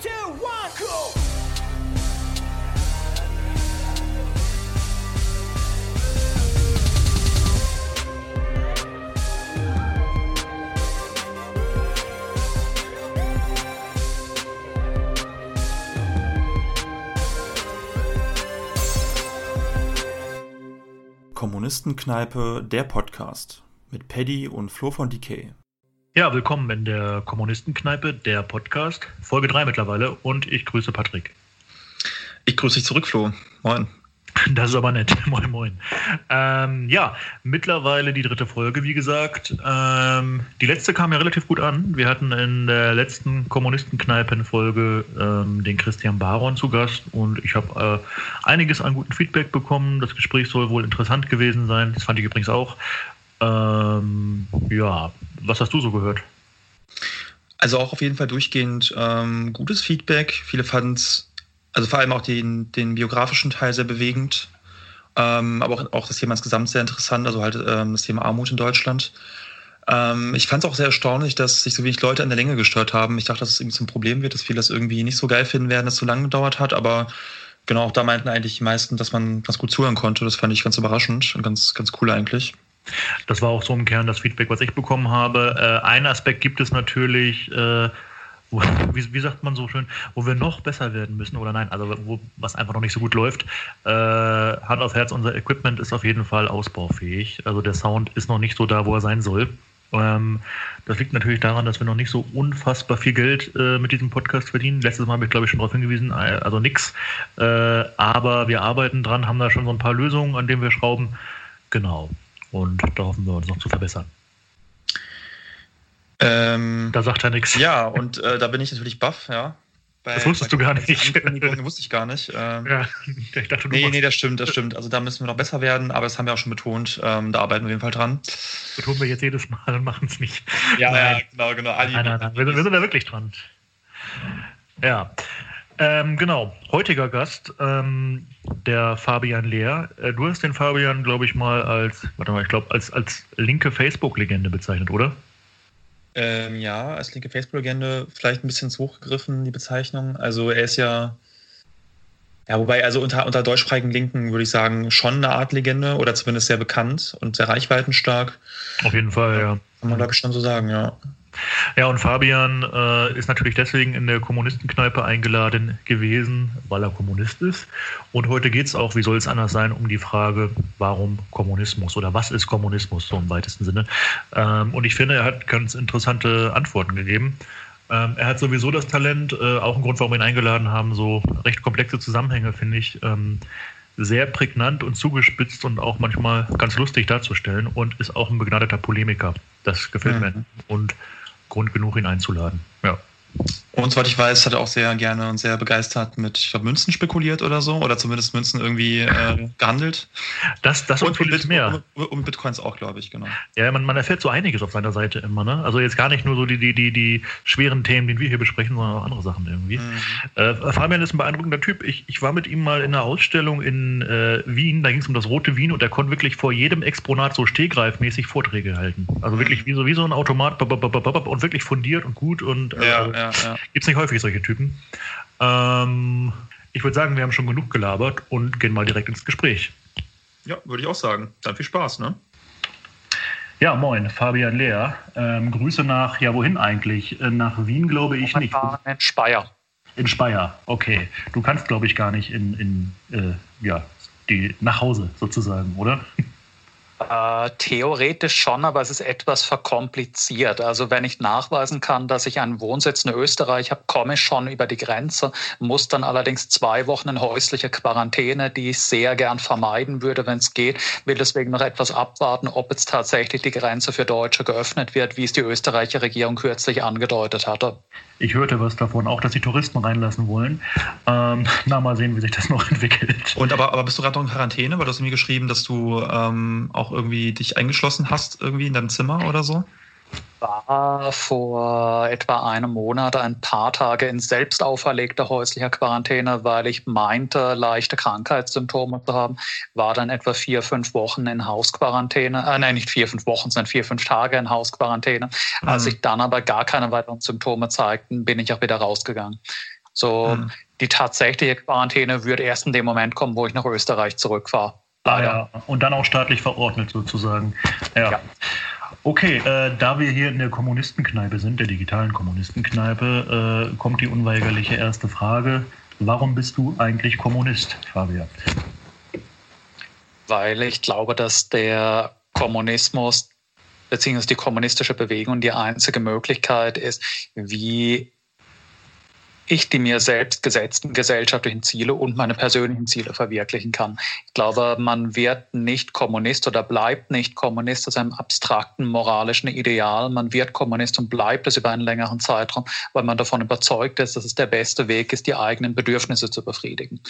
Two, one, go! Kommunistenkneipe, der Podcast mit Paddy und Flo von Decay. Ja, willkommen in der Kommunistenkneipe, der Podcast, Folge 3 mittlerweile und ich grüße Patrick. Ich grüße dich zurück, Flo. Moin. Das ist aber nett. Moin, moin. Ähm, ja, mittlerweile die dritte Folge, wie gesagt. Ähm, die letzte kam ja relativ gut an. Wir hatten in der letzten Kommunistenkneipen-Folge ähm, den Christian Baron zu Gast und ich habe äh, einiges an guten Feedback bekommen. Das Gespräch soll wohl interessant gewesen sein. Das fand ich übrigens auch. Ähm, ja, was hast du so gehört? Also auch auf jeden Fall durchgehend ähm, gutes Feedback. Viele fanden es also vor allem auch den, den biografischen Teil sehr bewegend, ähm, aber auch, auch das Thema insgesamt sehr interessant, also halt ähm, das Thema Armut in Deutschland. Ähm, ich fand es auch sehr erstaunlich, dass sich so wenig Leute an der Länge gestört haben. Ich dachte, dass es irgendwie zum Problem wird, dass viele das irgendwie nicht so geil finden werden, dass es so lange gedauert hat, aber genau, auch da meinten eigentlich die meisten, dass man ganz gut zuhören konnte. Das fand ich ganz überraschend und ganz, ganz cool eigentlich. Das war auch so im Kern das Feedback, was ich bekommen habe. Äh, ein Aspekt gibt es natürlich, äh, wo, wie, wie, sagt man so schön, wo wir noch besser werden müssen oder nein, also wo was einfach noch nicht so gut läuft. Äh, Hand auf Herz, unser Equipment ist auf jeden Fall ausbaufähig. Also der Sound ist noch nicht so da, wo er sein soll. Ähm, das liegt natürlich daran, dass wir noch nicht so unfassbar viel Geld äh, mit diesem Podcast verdienen. Letztes Mal habe ich, glaube ich, schon darauf hingewiesen, äh, also nix. Äh, aber wir arbeiten dran, haben da schon so ein paar Lösungen, an denen wir schrauben. Genau. Und da hoffen wir uns noch zu verbessern. Ähm, da sagt er nichts. Ja, und äh, da bin ich natürlich baff, ja. Bei, das wusstest du gar nicht. wusste ich gar nicht. Ähm, ja, ich dachte, nee, nee, das stimmt, das stimmt. Also da müssen wir noch besser werden, aber das haben wir auch schon betont. Ähm, da arbeiten wir auf jeden Fall dran. Betonen wir jetzt jedes Mal und machen es nicht. Ja, nein. ja, genau, genau. Ali, nein, nein, nein. Wir, wir, sind da wirklich dran. Ja. Ähm, genau, heutiger Gast, ähm, der Fabian Lehr. Äh, du hast den Fabian, glaube ich, mal als, warte mal, ich glaube, als, als linke Facebook-Legende bezeichnet, oder? Ähm, ja, als linke Facebook-Legende vielleicht ein bisschen zu hoch gegriffen, die Bezeichnung. Also er ist ja, ja, wobei, also unter, unter deutschsprachigen Linken würde ich sagen, schon eine Art Legende oder zumindest sehr bekannt und sehr reichweitenstark. Auf jeden Fall, ja. Kann man, glaube ich, schon so sagen, ja. Ja, und Fabian äh, ist natürlich deswegen in der Kommunistenkneipe eingeladen gewesen, weil er Kommunist ist. Und heute geht es auch, wie soll es anders sein, um die Frage, warum Kommunismus oder was ist Kommunismus so im weitesten Sinne. Ähm, und ich finde, er hat ganz interessante Antworten gegeben. Ähm, er hat sowieso das Talent, äh, auch ein Grund, warum wir ihn eingeladen haben, so recht komplexe Zusammenhänge, finde ich, ähm, sehr prägnant und zugespitzt und auch manchmal ganz lustig darzustellen und ist auch ein begnadeter Polemiker. Das gefällt mhm. mir. Und Grund genug, ihn einzuladen. Ja. Und soweit ich weiß, hat er auch sehr gerne und sehr begeistert mit, ich glaube, Münzen spekuliert oder so, oder zumindest Münzen irgendwie äh, gehandelt. Das, das und, und Bit mehr. Und, und, Bitcoins auch, glaube ich, genau. Ja, man, man erfährt so einiges auf seiner Seite immer, ne? Also jetzt gar nicht nur so die, die, die, die schweren Themen, die wir hier besprechen, sondern auch andere Sachen irgendwie. Mhm. Äh, Fabian ist ein beeindruckender Typ. Ich, ich war mit ihm mal in einer Ausstellung in äh, Wien, da ging es um das rote Wien und er konnte wirklich vor jedem Exponat so stehgreifmäßig Vorträge halten. Also wirklich wie so, wie so ein Automat und wirklich fundiert und gut und äh, ja, ja, ja. gibt's nicht häufig solche Typen. Ähm, ich würde sagen, wir haben schon genug gelabert und gehen mal direkt ins Gespräch. Ja, würde ich auch sagen. Dann viel Spaß, ne? Ja, moin, Fabian Lehr. Ähm, Grüße nach, ja, wohin eigentlich? Äh, nach Wien, glaube ich nicht. In Speyer. In Speyer, okay. Du kannst, glaube ich, gar nicht in, in äh, ja, die, nach Hause sozusagen, oder? Äh, theoretisch schon, aber es ist etwas verkompliziert. Also wenn ich nachweisen kann, dass ich einen Wohnsitz in Österreich habe, komme ich schon über die Grenze, muss dann allerdings zwei Wochen in häusliche Quarantäne, die ich sehr gern vermeiden würde, wenn es geht, will deswegen noch etwas abwarten, ob jetzt tatsächlich die Grenze für Deutsche geöffnet wird, wie es die österreichische Regierung kürzlich angedeutet hatte. Ich hörte was davon, auch dass sie Touristen reinlassen wollen. Ähm, na, mal sehen, wie sich das noch entwickelt. Und aber, aber bist du gerade noch in Quarantäne? Weil du hast mir geschrieben, dass du ähm, auch irgendwie dich eingeschlossen hast, irgendwie in deinem Zimmer oder so? war vor etwa einem Monat ein paar Tage in selbst auferlegter häuslicher Quarantäne, weil ich meinte, leichte Krankheitssymptome zu haben. War dann etwa vier, fünf Wochen in Hausquarantäne. Äh, nein, nicht vier, fünf Wochen, sondern vier, fünf Tage in Hausquarantäne. Mhm. Als sich dann aber gar keine weiteren Symptome zeigten, bin ich auch wieder rausgegangen. So mhm. die tatsächliche Quarantäne würde erst in dem Moment kommen, wo ich nach Österreich zurückfahre. Ah, ja. Und dann auch staatlich verordnet sozusagen. Ja. ja. Okay, äh, da wir hier in der Kommunistenkneipe sind, der digitalen Kommunistenkneipe, äh, kommt die unweigerliche erste Frage. Warum bist du eigentlich Kommunist, Fabian? Weil ich glaube, dass der Kommunismus beziehungsweise die kommunistische Bewegung die einzige Möglichkeit ist, wie ich die mir selbst gesetzten gesellschaftlichen Ziele und meine persönlichen Ziele verwirklichen kann. Ich glaube, man wird nicht Kommunist oder bleibt nicht Kommunist aus einem abstrakten moralischen Ideal. Man wird Kommunist und bleibt es über einen längeren Zeitraum, weil man davon überzeugt ist, dass es der beste Weg ist, die eigenen Bedürfnisse zu befriedigen.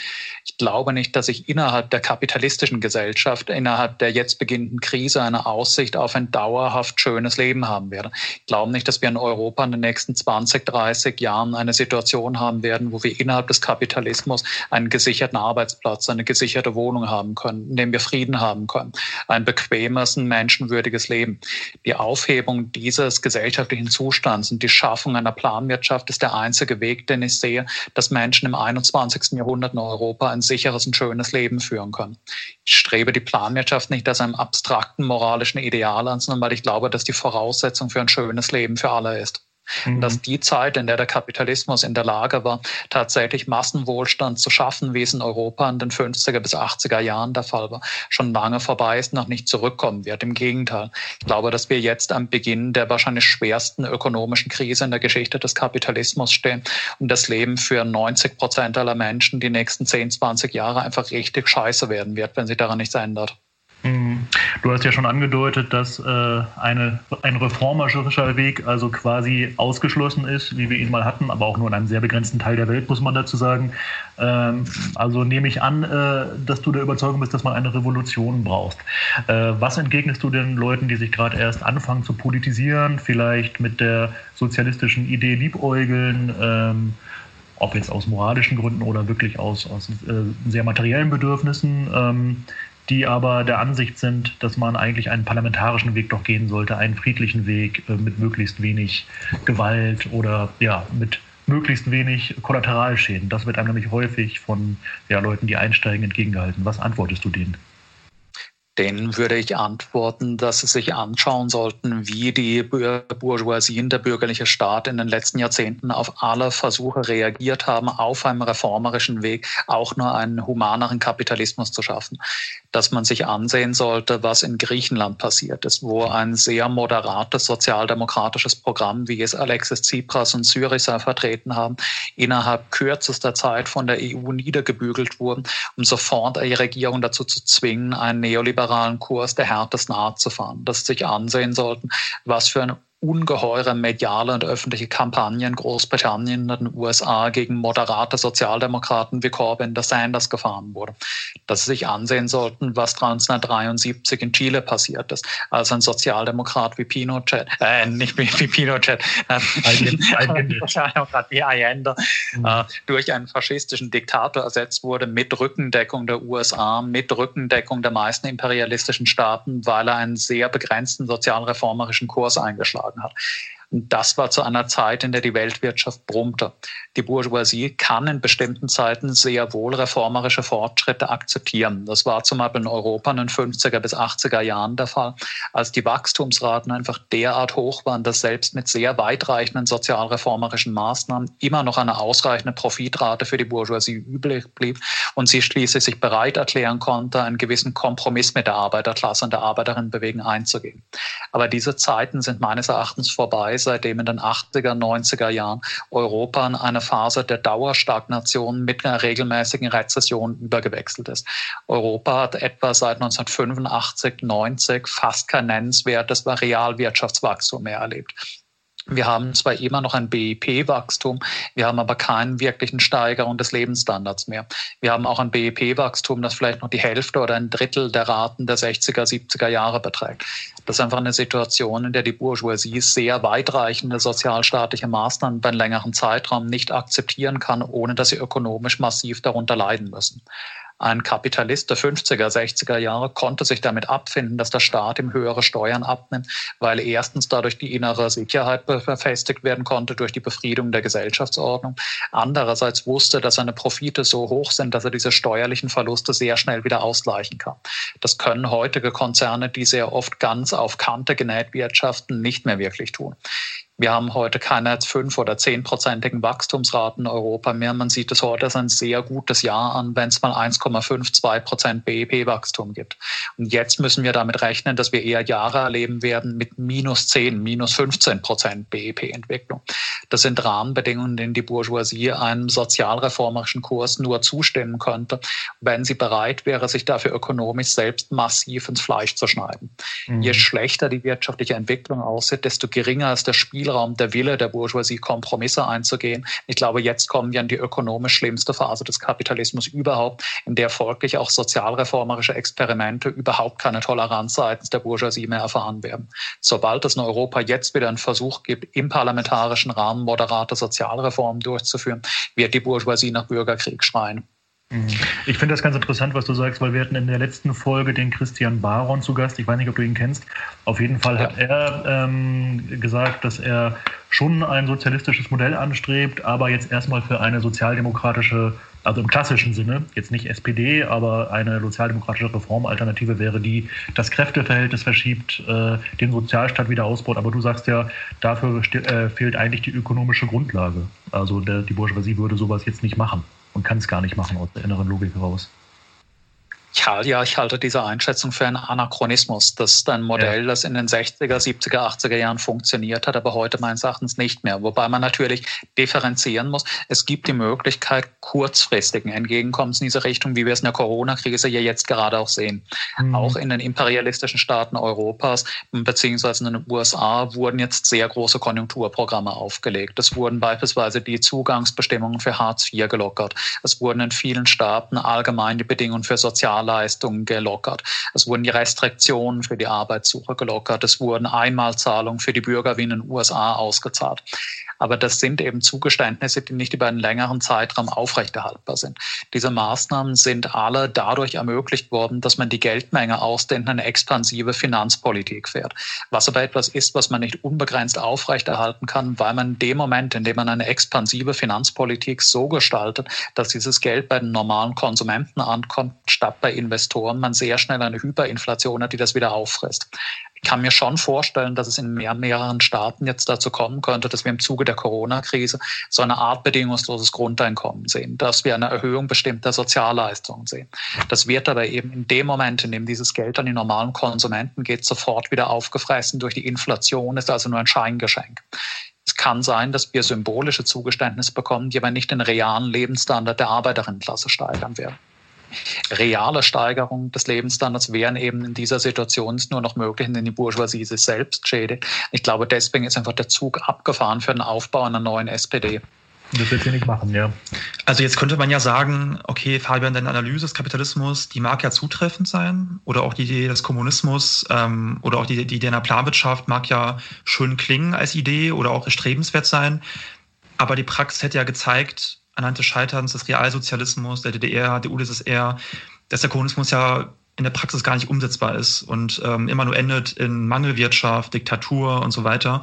Ich glaube nicht, dass ich innerhalb der kapitalistischen Gesellschaft, innerhalb der jetzt beginnenden Krise eine Aussicht auf ein dauerhaft schönes Leben haben werde. Ich glaube nicht, dass wir in Europa in den nächsten 20, 30 Jahren eine Situation Situation haben werden, wo wir innerhalb des Kapitalismus einen gesicherten Arbeitsplatz, eine gesicherte Wohnung haben können, in dem wir Frieden haben können, ein bequemes, ein menschenwürdiges Leben. Die Aufhebung dieses gesellschaftlichen Zustands und die Schaffung einer Planwirtschaft ist der einzige Weg, den ich sehe, dass Menschen im 21. Jahrhundert in Europa ein sicheres und schönes Leben führen können. Ich strebe die Planwirtschaft nicht als einem abstrakten moralischen Ideal an, sondern weil ich glaube, dass die Voraussetzung für ein schönes Leben für alle ist. Mhm. Dass die Zeit, in der der Kapitalismus in der Lage war, tatsächlich Massenwohlstand zu schaffen, wie es in Europa in den 50er bis 80er Jahren der Fall war, schon lange vorbei ist, noch nicht zurückkommen wird. Im Gegenteil. Ich glaube, dass wir jetzt am Beginn der wahrscheinlich schwersten ökonomischen Krise in der Geschichte des Kapitalismus stehen und das Leben für 90 Prozent aller Menschen die nächsten 10, 20 Jahre einfach richtig scheiße werden wird, wenn sich daran nichts ändert. Mhm. Du hast ja schon angedeutet, dass äh, eine, ein reformerischer Weg also quasi ausgeschlossen ist, wie wir ihn mal hatten, aber auch nur in einem sehr begrenzten Teil der Welt, muss man dazu sagen. Ähm, also nehme ich an, äh, dass du der Überzeugung bist, dass man eine Revolution brauchst. Äh, was entgegnest du den Leuten, die sich gerade erst anfangen zu politisieren, vielleicht mit der sozialistischen Idee liebäugeln? Ähm, ob jetzt aus moralischen Gründen oder wirklich aus, aus äh, sehr materiellen Bedürfnissen. Ähm, die aber der Ansicht sind, dass man eigentlich einen parlamentarischen Weg doch gehen sollte, einen friedlichen Weg äh, mit möglichst wenig Gewalt oder ja, mit möglichst wenig Kollateralschäden. Das wird einem nämlich häufig von ja, Leuten, die einsteigen, entgegengehalten. Was antwortest du denen? Denen würde ich antworten, dass sie sich anschauen sollten, wie die Bourgeoisie und der bürgerliche Staat in den letzten Jahrzehnten auf alle Versuche reagiert haben, auf einem reformerischen Weg auch nur einen humaneren Kapitalismus zu schaffen. Dass man sich ansehen sollte, was in Griechenland passiert ist, wo ein sehr moderates sozialdemokratisches Programm, wie es Alexis Tsipras und Syriza vertreten haben, innerhalb kürzester Zeit von der EU niedergebügelt wurden, um sofort die Regierung dazu zu zwingen, einen neoliberalen liberalen Kurs der härtesten Art zu fahren, dass sie sich ansehen sollten, was für ein ungeheure mediale und öffentliche Kampagnen Großbritannien und den USA gegen moderate Sozialdemokraten wie Corbyn der Sanders gefahren wurde. Dass sie sich ansehen sollten, was 1973 in Chile passiert ist, als ein Sozialdemokrat wie Pinochet, äh, nicht wie, wie Pinochet, Sozialdemokrat wie Allende, mhm. äh, durch einen faschistischen Diktator ersetzt wurde mit Rückendeckung der USA, mit Rückendeckung der meisten imperialistischen Staaten, weil er einen sehr begrenzten sozialreformerischen Kurs eingeschlagen geschlagen hat. Und das war zu einer Zeit, in der die Weltwirtschaft brummte. Die Bourgeoisie kann in bestimmten Zeiten sehr wohl reformerische Fortschritte akzeptieren. Das war zum Beispiel in Europa in den 50er bis 80er Jahren der Fall, als die Wachstumsraten einfach derart hoch waren, dass selbst mit sehr weitreichenden sozialreformerischen Maßnahmen immer noch eine ausreichende Profitrate für die Bourgeoisie übrig blieb und sie schließlich sich bereit erklären konnte, einen gewissen Kompromiss mit der Arbeiterklasse und der Arbeiterinnenbewegung einzugehen. Aber diese Zeiten sind meines Erachtens vorbei seitdem in den 80er, 90er Jahren Europa in eine Phase der Dauerstagnation mit einer regelmäßigen Rezession übergewechselt ist. Europa hat etwa seit 1985, 90 fast kein nennenswertes Realwirtschaftswachstum mehr erlebt. Wir haben zwar immer noch ein BIP-Wachstum, wir haben aber keinen wirklichen Steigerung des Lebensstandards mehr. Wir haben auch ein BIP-Wachstum, das vielleicht noch die Hälfte oder ein Drittel der Raten der 60er, 70er Jahre beträgt. Das ist einfach eine Situation, in der die Bourgeoisie sehr weitreichende sozialstaatliche Maßnahmen über einen längeren Zeitraum nicht akzeptieren kann, ohne dass sie ökonomisch massiv darunter leiden müssen. Ein Kapitalist der 50er, 60er Jahre konnte sich damit abfinden, dass der Staat ihm höhere Steuern abnimmt, weil erstens dadurch die innere Sicherheit befestigt werden konnte durch die Befriedung der Gesellschaftsordnung. Andererseits wusste, dass seine Profite so hoch sind, dass er diese steuerlichen Verluste sehr schnell wieder ausgleichen kann. Das können heutige Konzerne, die sehr oft ganz auf Kante genäht wirtschaften, nicht mehr wirklich tun. Wir haben heute keine fünf- oder zehnprozentigen Wachstumsraten in Europa mehr. Man sieht es heute als ein sehr gutes Jahr an, wenn es mal 1,52 Prozent BIP-Wachstum gibt. Und jetzt müssen wir damit rechnen, dass wir eher Jahre erleben werden mit minus 10, minus 15 Prozent BIP-Entwicklung. Das sind Rahmenbedingungen, denen die Bourgeoisie einem sozialreformerischen Kurs nur zustimmen könnte, wenn sie bereit wäre, sich dafür ökonomisch selbst massiv ins Fleisch zu schneiden. Mhm. Je schlechter die wirtschaftliche Entwicklung aussieht, desto geringer ist der Spielraum Spielraum, der Wille der Bourgeoisie, Kompromisse einzugehen. Ich glaube, jetzt kommen wir in die ökonomisch schlimmste Phase des Kapitalismus überhaupt, in der folglich auch sozialreformerische Experimente überhaupt keine Toleranz seitens der Bourgeoisie mehr erfahren werden. Sobald es in Europa jetzt wieder einen Versuch gibt, im parlamentarischen Rahmen moderate Sozialreformen durchzuführen, wird die Bourgeoisie nach Bürgerkrieg schreien. Mhm. Ich finde das ganz interessant, was du sagst, weil wir hatten in der letzten Folge den Christian Baron zu Gast. Ich weiß nicht, ob du ihn kennst. Auf jeden Fall hat ja. er ähm, gesagt, dass er schon ein sozialistisches Modell anstrebt, aber jetzt erstmal für eine sozialdemokratische, also im klassischen Sinne, jetzt nicht SPD, aber eine sozialdemokratische Reformalternative wäre, die das Kräfteverhältnis verschiebt, äh, den Sozialstaat wieder ausbaut. Aber du sagst ja, dafür äh, fehlt eigentlich die ökonomische Grundlage. Also der, die Bourgeoisie würde sowas jetzt nicht machen und kann es gar nicht machen aus der inneren Logik heraus. Ich halte, ja, ich halte diese Einschätzung für einen Anachronismus. Das ist ein Modell, ja. das in den 60er, 70er, 80er Jahren funktioniert hat, aber heute meines Erachtens nicht mehr. Wobei man natürlich differenzieren muss. Es gibt die Möglichkeit kurzfristigen Entgegenkommens in diese Richtung, wie wir es in der Corona-Krise ja jetzt gerade auch sehen. Mhm. Auch in den imperialistischen Staaten Europas beziehungsweise in den USA wurden jetzt sehr große Konjunkturprogramme aufgelegt. Es wurden beispielsweise die Zugangsbestimmungen für Hartz IV gelockert. Es wurden in vielen Staaten allgemein die Bedingungen für Sozial Sozialleistungen gelockert. Es wurden die Restriktionen für die Arbeitssuche gelockert. Es wurden Einmalzahlungen für die Bürger wie in den USA ausgezahlt. Aber das sind eben Zugeständnisse, die nicht über einen längeren Zeitraum aufrechterhaltbar sind. Diese Maßnahmen sind alle dadurch ermöglicht worden, dass man die Geldmenge ausdehnt, eine expansive Finanzpolitik fährt. Was aber etwas ist, was man nicht unbegrenzt aufrechterhalten kann, weil man in dem Moment, in dem man eine expansive Finanzpolitik so gestaltet, dass dieses Geld bei den normalen Konsumenten ankommt, statt bei Investoren, man sehr schnell eine Hyperinflation hat, die das wieder auffrisst. Ich kann mir schon vorstellen, dass es in mehr, mehreren Staaten jetzt dazu kommen könnte, dass wir im Zuge der Corona-Krise so eine Art bedingungsloses Grundeinkommen sehen, dass wir eine Erhöhung bestimmter Sozialleistungen sehen. Das wird aber eben in dem Moment, in dem dieses Geld an die normalen Konsumenten geht, sofort wieder aufgefressen durch die Inflation, ist also nur ein Scheingeschenk. Es kann sein, dass wir symbolische Zugeständnisse bekommen, die aber nicht den realen Lebensstandard der Arbeiterinnenklasse steigern werden reale Steigerung des Lebensstandards wären eben in dieser Situation nur noch möglich, wenn die Bourgeoisie sich selbst schädigt. Ich glaube, deswegen ist einfach der Zug abgefahren für den Aufbau einer neuen SPD. Das wird sie nicht machen, ja. Also jetzt könnte man ja sagen, okay, Fabian, deine Analyse des Kapitalismus, die mag ja zutreffend sein. Oder auch die Idee des Kommunismus ähm, oder auch die, die Idee einer Planwirtschaft mag ja schön klingen als Idee oder auch erstrebenswert sein. Aber die Praxis hätte ja gezeigt, anhand des Scheiterns des Realsozialismus, der DDR, der UdSSR, dass der Kommunismus ja in der Praxis gar nicht umsetzbar ist und ähm, immer nur endet in Mangelwirtschaft, Diktatur und so weiter.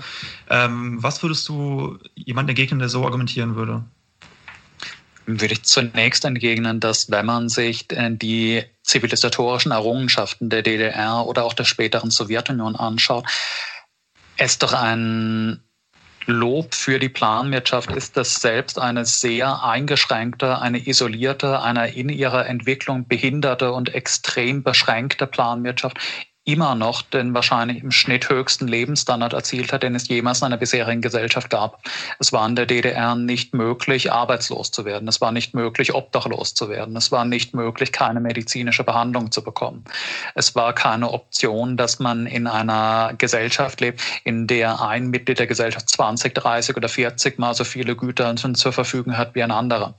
Ähm, was würdest du jemandem entgegnen, der so argumentieren würde? Würde ich zunächst entgegnen, dass wenn man sich die zivilisatorischen Errungenschaften der DDR oder auch der späteren Sowjetunion anschaut, es doch ein Lob für die Planwirtschaft ist, dass selbst eine sehr eingeschränkte, eine isolierte, eine in ihrer Entwicklung behinderte und extrem beschränkte Planwirtschaft immer noch den wahrscheinlich im Schnitt höchsten Lebensstandard erzielt hat, den es jemals in einer bisherigen Gesellschaft gab. Es war in der DDR nicht möglich, arbeitslos zu werden. Es war nicht möglich, obdachlos zu werden. Es war nicht möglich, keine medizinische Behandlung zu bekommen. Es war keine Option, dass man in einer Gesellschaft lebt, in der ein Mitglied der Gesellschaft 20, 30 oder 40 mal so viele Güter zur Verfügung hat wie ein anderer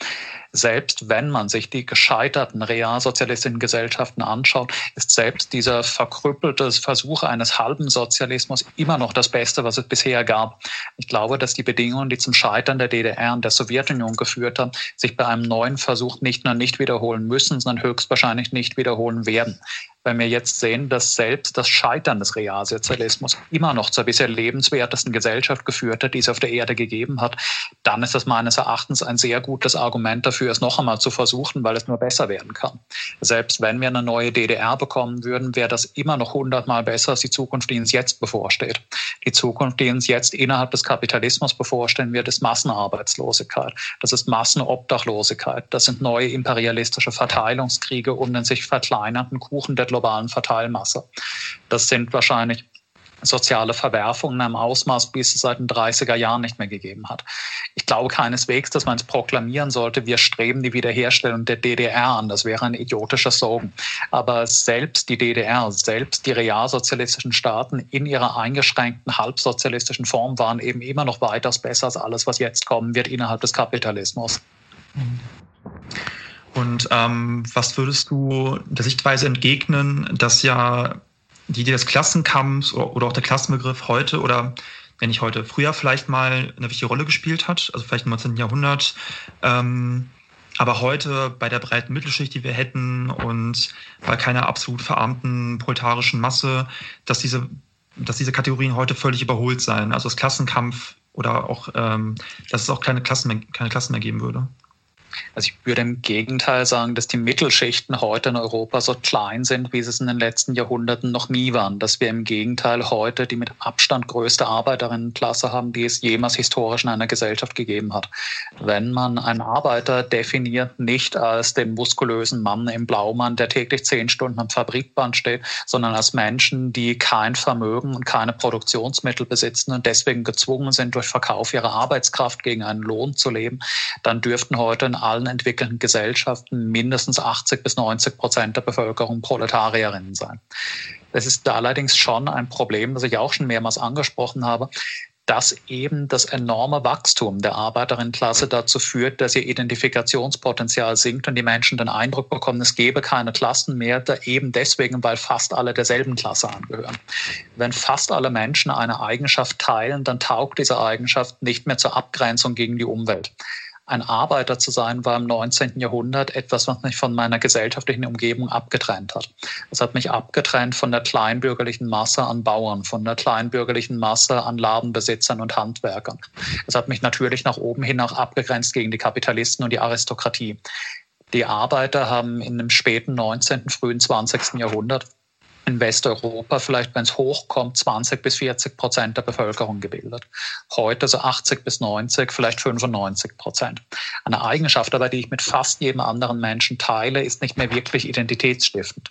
Selbst wenn man sich die gescheiterten realsozialistischen Gesellschaften anschaut, ist selbst dieser verkrüppelte Versuch eines halben Sozialismus immer noch das Beste, was es bisher gab. Ich glaube, dass die Bedingungen, die zum Scheitern der DDR und der Sowjetunion geführt haben, sich bei einem neuen Versuch nicht nur nicht wiederholen müssen, sondern höchstwahrscheinlich nicht wiederholen werden wenn wir jetzt sehen, dass selbst das Scheitern des Realsozialismus immer noch zur bisher lebenswertesten Gesellschaft geführt hat, die es auf der Erde gegeben hat, dann ist das meines Erachtens ein sehr gutes Argument dafür, es noch einmal zu versuchen, weil es nur besser werden kann. Selbst wenn wir eine neue DDR bekommen würden, wäre das immer noch hundertmal besser als die Zukunft, die uns jetzt bevorsteht. Die Zukunft, die uns jetzt innerhalb des Kapitalismus bevorstehen wird, ist Massenarbeitslosigkeit. Das ist Massenobdachlosigkeit. Das sind neue imperialistische Verteilungskriege um den sich verkleinernden Kuchen der globalen Verteilmasse. Das sind wahrscheinlich soziale Verwerfungen in einem Ausmaß, wie es seit den 30er Jahren nicht mehr gegeben hat. Ich glaube keineswegs, dass man es proklamieren sollte, wir streben die Wiederherstellung der DDR an. Das wäre ein idiotischer Slogan. Aber selbst die DDR, selbst die realsozialistischen Staaten in ihrer eingeschränkten halbsozialistischen Form waren eben immer noch weitaus besser als alles, was jetzt kommen wird innerhalb des Kapitalismus. Mhm. Und ähm, was würdest du der Sichtweise entgegnen, dass ja die Idee des Klassenkampfs oder, oder auch der Klassenbegriff heute oder wenn nicht heute, früher vielleicht mal eine wichtige Rolle gespielt hat, also vielleicht im 19. Jahrhundert, ähm, aber heute bei der breiten Mittelschicht, die wir hätten und bei keiner absolut verarmten proletarischen Masse, dass diese, dass diese Kategorien heute völlig überholt seien. Also das Klassenkampf oder auch, ähm, dass es auch keine Klassen mehr, keine Klassen mehr geben würde. Also ich würde im Gegenteil sagen, dass die Mittelschichten heute in Europa so klein sind, wie sie es in den letzten Jahrhunderten noch nie waren. Dass wir im Gegenteil heute die mit Abstand größte Arbeiterinnenklasse haben, die es jemals historisch in einer Gesellschaft gegeben hat. Wenn man einen Arbeiter definiert, nicht als den muskulösen Mann im Blaumann, der täglich zehn Stunden am Fabrikband steht, sondern als Menschen, die kein Vermögen und keine Produktionsmittel besitzen und deswegen gezwungen sind, durch Verkauf ihrer Arbeitskraft gegen einen Lohn zu leben, dann dürften heute in allen entwickelten Gesellschaften mindestens 80 bis 90 Prozent der Bevölkerung Proletarierinnen sein. Das ist allerdings schon ein Problem, das ich auch schon mehrmals angesprochen habe, dass eben das enorme Wachstum der Arbeiterinnenklasse dazu führt, dass ihr Identifikationspotenzial sinkt und die Menschen den Eindruck bekommen, es gäbe keine Klassen mehr, eben deswegen, weil fast alle derselben Klasse angehören. Wenn fast alle Menschen eine Eigenschaft teilen, dann taugt diese Eigenschaft nicht mehr zur Abgrenzung gegen die Umwelt ein Arbeiter zu sein, war im 19. Jahrhundert etwas, was mich von meiner gesellschaftlichen Umgebung abgetrennt hat. Es hat mich abgetrennt von der kleinbürgerlichen Masse an Bauern, von der kleinbürgerlichen Masse an Ladenbesitzern und Handwerkern. Es hat mich natürlich nach oben hin auch abgegrenzt gegen die Kapitalisten und die Aristokratie. Die Arbeiter haben in dem späten 19., frühen 20. Jahrhundert in Westeuropa vielleicht, wenn es hochkommt, 20 bis 40 Prozent der Bevölkerung gebildet. Heute so 80 bis 90, vielleicht 95 Prozent. Eine Eigenschaft aber, die ich mit fast jedem anderen Menschen teile, ist nicht mehr wirklich identitätsstiftend.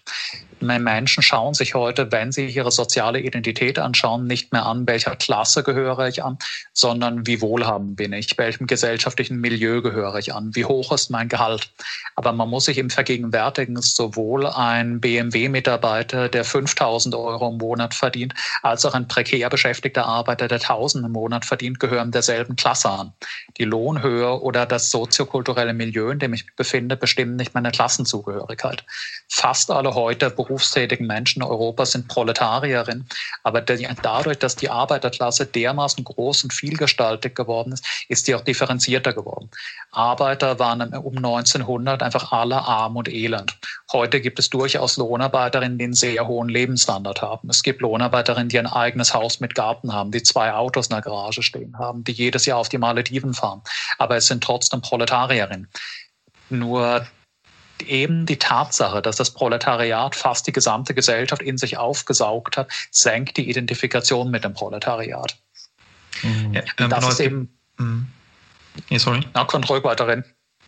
Menschen schauen sich heute, wenn sie ihre soziale Identität anschauen, nicht mehr an, welcher Klasse gehöre ich an, sondern wie wohlhabend bin ich, welchem gesellschaftlichen Milieu gehöre ich an, wie hoch ist mein Gehalt. Aber man muss sich im Vergegenwärtigen sowohl ein BMW-Mitarbeiter, der 5000 Euro im Monat verdient, als auch ein prekär beschäftigter Arbeiter, der 1000 im Monat verdient, gehören derselben Klasse an. Die Lohnhöhe oder das soziokulturelle Milieu, in dem ich mich befinde, bestimmen nicht meine Klassenzugehörigkeit. Fast alle heute berufstätigen Menschen in Europa sind Proletarierinnen. Aber dadurch, dass die Arbeiterklasse dermaßen groß und vielgestaltig geworden ist, ist sie auch differenzierter geworden. Arbeiter waren um 1900 einfach alle arm und elend. Heute gibt es durchaus Lohnarbeiterinnen, die einen sehr hohen Lebensstandard haben. Es gibt Lohnarbeiterinnen, die ein eigenes Haus mit Garten haben, die zwei Autos in der Garage stehen haben, die jedes Jahr auf die Malediven fahren. Aber es sind trotzdem Proletarierinnen. Nur eben die Tatsache, dass das Proletariat fast die gesamte Gesellschaft in sich aufgesaugt hat, senkt die Identifikation mit dem Proletariat. Mhm. Ja, ähm, das genau, ist eben. Mhm. Nee, sorry. Na, könnt ruhig weiterhin.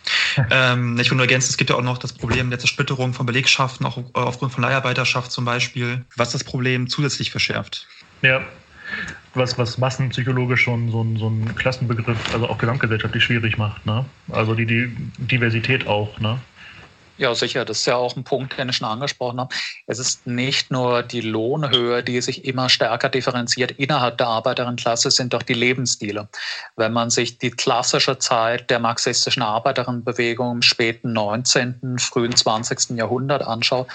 ähm, ich will nur ergänzen, es gibt ja auch noch das Problem der Zersplitterung von Belegschaften, auch aufgrund von Leiharbeiterschaft zum Beispiel, was das Problem zusätzlich verschärft. Ja, was, was massenpsychologisch schon so ein, so ein Klassenbegriff, also auch gesamtgesellschaftlich schwierig macht. Ne? Also die, die Diversität auch. Ne? Ja, sicher. Das ist ja auch ein Punkt, den ich schon angesprochen habe. Es ist nicht nur die Lohnhöhe, die sich immer stärker differenziert innerhalb der Arbeiterinnenklasse, sind doch die Lebensstile. Wenn man sich die klassische Zeit der marxistischen Arbeiterinnenbewegung im späten 19., frühen 20. Jahrhundert anschaut,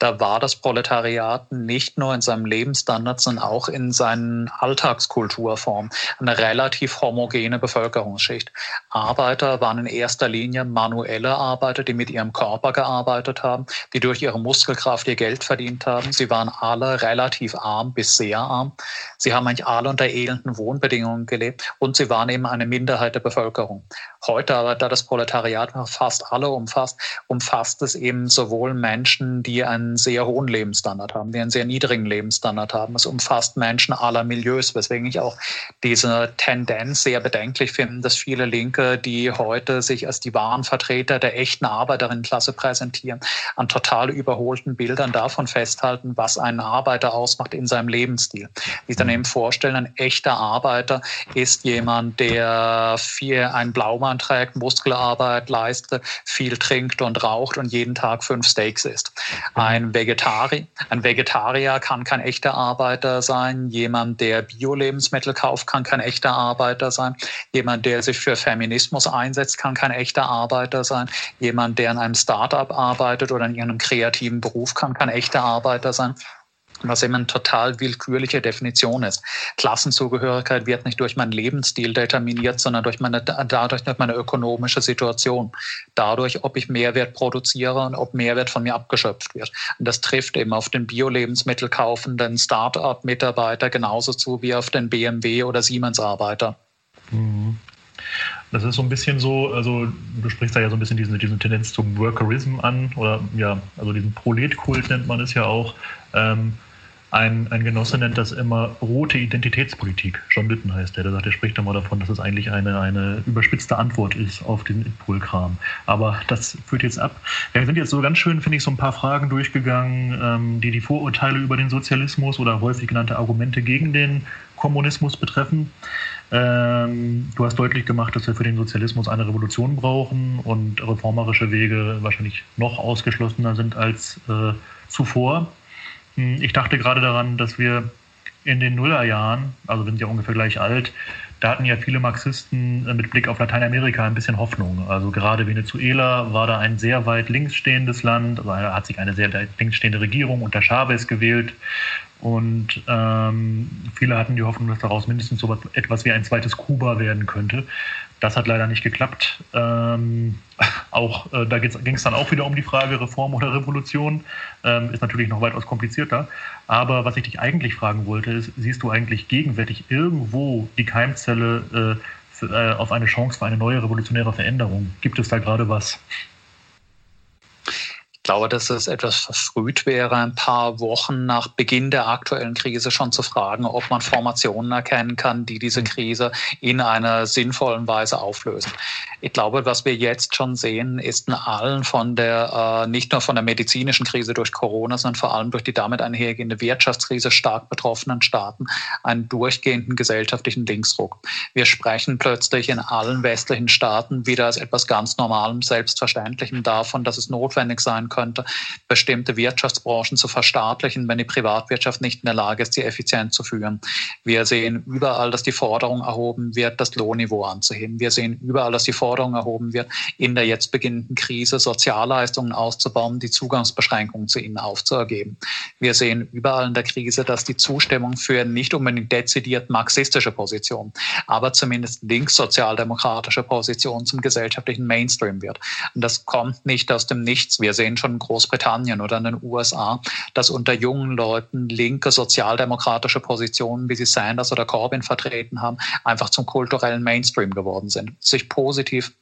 da war das Proletariat nicht nur in seinem Lebensstandard, sondern auch in seinen Alltagskulturformen eine relativ homogene Bevölkerungsschicht. Arbeiter waren in erster Linie manuelle Arbeiter, die mit ihrem Körper gearbeitet haben, die durch ihre Muskelkraft ihr Geld verdient haben. Sie waren alle relativ arm bis sehr arm. Sie haben eigentlich alle unter elenden Wohnbedingungen gelebt und sie waren eben eine Minderheit der Bevölkerung. Heute aber, da das Proletariat fast alle umfasst, umfasst es eben sowohl Menschen, die einen sehr hohen Lebensstandard haben, die einen sehr niedrigen Lebensstandard haben. Es umfasst Menschen aller Milieus, weswegen ich auch diese Tendenz sehr bedenklich finde, dass viele Linke, die heute sich als die wahren Vertreter der echten Arbeiterinnenklasse präsentieren, an total überholten Bildern davon festhalten, was einen Arbeiter ausmacht in seinem Lebensstil. Die dann eben vorstellen, ein echter Arbeiter ist jemand, der viel ein Blaumann trägt, Muskelarbeit leistet, viel trinkt und raucht und jeden Tag fünf Steaks isst. Ein, Vegetari ein Vegetarier kann kein echter Arbeiter sein. Jemand, der Bio-Lebensmittel kauft, kann kein echter Arbeiter sein. Jemand, der sich für Feminismus einsetzt, kann kein echter Arbeiter sein. Jemand, der in einem Startup arbeitet oder in irgendeinem kreativen Beruf, kann kein echter Arbeiter sein was eben eine total willkürliche Definition ist. Klassenzugehörigkeit wird nicht durch meinen Lebensstil determiniert, sondern durch meine, dadurch durch meine ökonomische Situation. Dadurch, ob ich Mehrwert produziere und ob Mehrwert von mir abgeschöpft wird. Und das trifft eben auf den Bio-Lebensmittel kaufenden Start-up-Mitarbeiter genauso zu wie auf den BMW- oder Siemens-Arbeiter. Mhm. Das ist so ein bisschen so, also du sprichst da ja so ein bisschen diese, diese Tendenz zum Workerism an oder ja, also diesen Proletkult nennt man es ja auch. Ähm, ein, ein Genosse nennt das immer rote Identitätspolitik. John Lytton heißt der. Der sagt, er spricht immer davon, dass es eigentlich eine, eine überspitzte Antwort ist auf den Impulkram. Aber das führt jetzt ab. Wir sind jetzt so ganz schön, finde ich, so ein paar Fragen durchgegangen, ähm, die die Vorurteile über den Sozialismus oder häufig genannte Argumente gegen den Kommunismus betreffen. Ähm, du hast deutlich gemacht, dass wir für den Sozialismus eine Revolution brauchen und reformerische Wege wahrscheinlich noch ausgeschlossener sind als äh, zuvor. Hm, ich dachte gerade daran, dass wir in den Nullerjahren, also sind ja ungefähr gleich alt, da hatten ja viele Marxisten äh, mit Blick auf Lateinamerika ein bisschen Hoffnung. Also gerade Venezuela war da ein sehr weit links stehendes Land, also hat sich eine sehr links stehende Regierung unter Chavez gewählt. Und ähm, viele hatten die Hoffnung, dass daraus mindestens so etwas wie ein zweites Kuba werden könnte. Das hat leider nicht geklappt. Ähm, auch äh, da ging es dann auch wieder um die Frage Reform oder Revolution. Ähm, ist natürlich noch weitaus komplizierter. Aber was ich dich eigentlich fragen wollte, ist, siehst du eigentlich gegenwärtig irgendwo die Keimzelle äh, für, äh, auf eine Chance für eine neue revolutionäre Veränderung? Gibt es da gerade was? Ich glaube, dass es etwas verfrüht wäre, ein paar Wochen nach Beginn der aktuellen Krise schon zu fragen, ob man Formationen erkennen kann, die diese Krise in einer sinnvollen Weise auflösen. Ich glaube, was wir jetzt schon sehen, ist in allen von der, äh, nicht nur von der medizinischen Krise durch Corona, sondern vor allem durch die damit einhergehende Wirtschaftskrise stark betroffenen Staaten einen durchgehenden gesellschaftlichen Linksruck. Wir sprechen plötzlich in allen westlichen Staaten wieder als etwas ganz Normalem, Selbstverständlichem davon, dass es notwendig sein könnte, bestimmte Wirtschaftsbranchen zu verstaatlichen, wenn die Privatwirtschaft nicht in der Lage ist, sie effizient zu führen. Wir sehen überall, dass die Forderung erhoben wird, das Lohnniveau anzuheben. Wir sehen überall, dass die Forderung erhoben wird, in der jetzt beginnenden Krise Sozialleistungen auszubauen, die Zugangsbeschränkungen zu ihnen aufzuergeben. Wir sehen überall in der Krise, dass die Zustimmung für nicht unbedingt dezidiert marxistische Positionen, aber zumindest linkssozialdemokratische Positionen zum gesellschaftlichen Mainstream wird. Und das kommt nicht aus dem Nichts. Wir sehen schon in Großbritannien oder in den USA, dass unter jungen Leuten linke sozialdemokratische Positionen, wie sie Sanders oder Corbyn vertreten haben, einfach zum kulturellen Mainstream geworden sind, sich positiv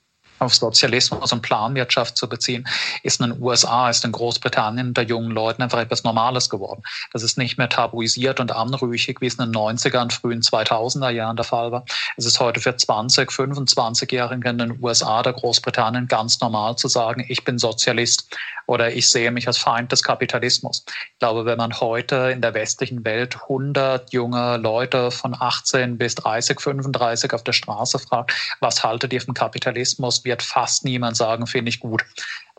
auf Sozialismus und Planwirtschaft zu beziehen, ist in den USA, ist in Großbritannien unter jungen Leuten einfach etwas Normales geworden. Das ist nicht mehr tabuisiert und anrüchig, wie es in den 90er und frühen 2000er Jahren der Fall war. Es ist heute für 20, 25-Jährige in den USA oder Großbritannien ganz normal zu sagen, ich bin Sozialist oder ich sehe mich als Feind des Kapitalismus. Ich glaube, wenn man heute in der westlichen Welt 100 junge Leute von 18 bis 30, 35 auf der Straße fragt, was haltet ihr vom Kapitalismus, wird fast niemand sagen, finde ich gut.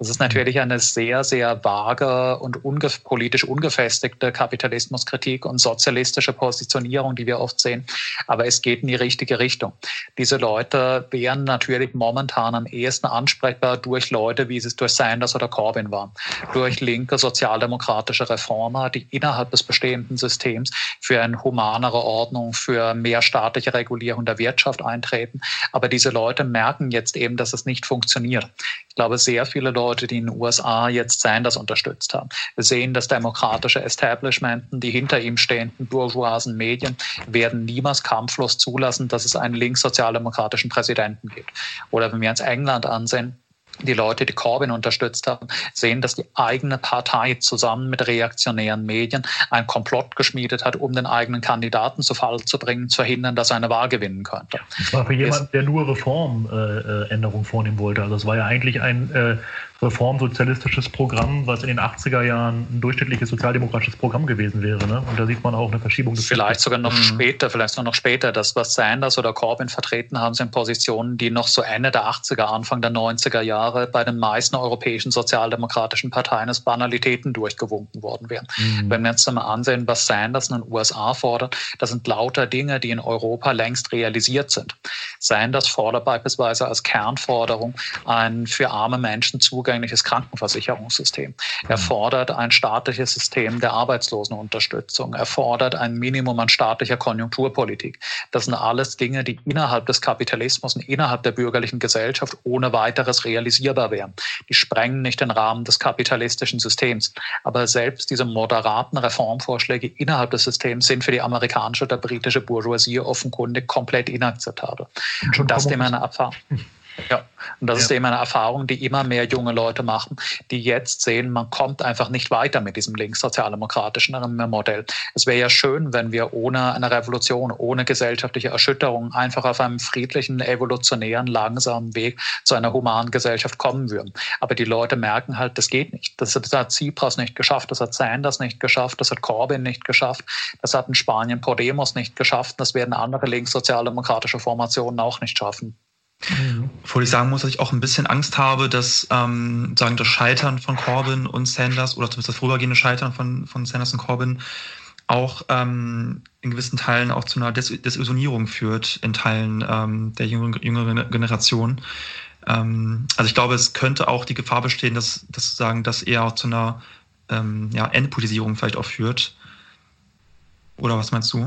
Das ist natürlich eine sehr, sehr vage und unge politisch ungefestigte Kapitalismuskritik und sozialistische Positionierung, die wir oft sehen. Aber es geht in die richtige Richtung. Diese Leute wären natürlich momentan am ehesten ansprechbar durch Leute, wie es durch Sanders oder Corbyn waren. Durch linke sozialdemokratische Reformer, die innerhalb des bestehenden Systems für eine humanere Ordnung, für mehr staatliche Regulierung der Wirtschaft eintreten. Aber diese Leute merken jetzt eben, dass es nicht funktioniert. Ich glaube, sehr viele Leute, die in den USA jetzt Sanders unterstützt haben, sehen das demokratische Establishment, die hinter ihm stehenden bourgeoisen Medien, werden niemals kampflos zulassen, dass es einen linkssozialdemokratischen Präsidenten gibt. Oder wenn wir uns England ansehen, die Leute, die Corbyn unterstützt haben, sehen, dass die eigene Partei zusammen mit reaktionären Medien ein Komplott geschmiedet hat, um den eigenen Kandidaten zu Fall zu bringen, zu verhindern, dass er eine Wahl gewinnen könnte. Das war für jemanden, der nur Reformänderungen äh, vornehmen wollte. Also es war ja eigentlich ein äh, reformsozialistisches Programm, was in den 80er Jahren ein durchschnittliches sozialdemokratisches Programm gewesen wäre. Ne? Und da sieht man auch eine Verschiebung des Vielleicht sogar noch mhm. später, vielleicht noch später. Das, was Sanders oder Corbyn vertreten haben, sind Positionen, die noch so Ende der 80er, Anfang der 90er Jahre bei den meisten europäischen sozialdemokratischen Parteien als Banalitäten durchgewunken worden wären. Mhm. Wenn wir uns mal ansehen, was Sanders in den USA fordert, das sind lauter Dinge, die in Europa längst realisiert sind. Sanders fordert beispielsweise als Kernforderung ein für arme Menschen Zugang zugängliches Krankenversicherungssystem. Er fordert ein staatliches System der Arbeitslosenunterstützung. Er fordert ein Minimum an staatlicher Konjunkturpolitik. Das sind alles Dinge, die innerhalb des Kapitalismus und innerhalb der bürgerlichen Gesellschaft ohne weiteres realisierbar wären. Die sprengen nicht den Rahmen des kapitalistischen Systems. Aber selbst diese moderaten Reformvorschläge innerhalb des Systems sind für die amerikanische oder britische Bourgeoisie offenkundig komplett inakzeptabel. Und das ist immer eine Abfahrt. Ja, und das ja. ist eben eine Erfahrung, die immer mehr junge Leute machen, die jetzt sehen, man kommt einfach nicht weiter mit diesem linkssozialdemokratischen Modell. Es wäre ja schön, wenn wir ohne eine Revolution, ohne gesellschaftliche Erschütterung einfach auf einem friedlichen, evolutionären, langsamen Weg zu einer humanen Gesellschaft kommen würden. Aber die Leute merken halt, das geht nicht. Das hat Tsipras nicht geschafft, das hat Sanders nicht geschafft, das hat Corbyn nicht geschafft, das hat in Spanien Podemos nicht geschafft, das werden andere linkssozialdemokratische Formationen auch nicht schaffen. Mhm. Obwohl ich sagen muss, dass ich auch ein bisschen Angst habe, dass ähm, sagen das Scheitern von Corbyn und Sanders oder zumindest das vorübergehende Scheitern von, von Sanders und Corbyn auch ähm, in gewissen Teilen auch zu einer Des Desillusionierung führt in Teilen ähm, der jüngeren, jüngeren Generation. Ähm, also ich glaube, es könnte auch die Gefahr bestehen, dass, dass sozusagen das eher auch zu einer ähm, ja, Endpolitisierung vielleicht auch führt. Oder was meinst du?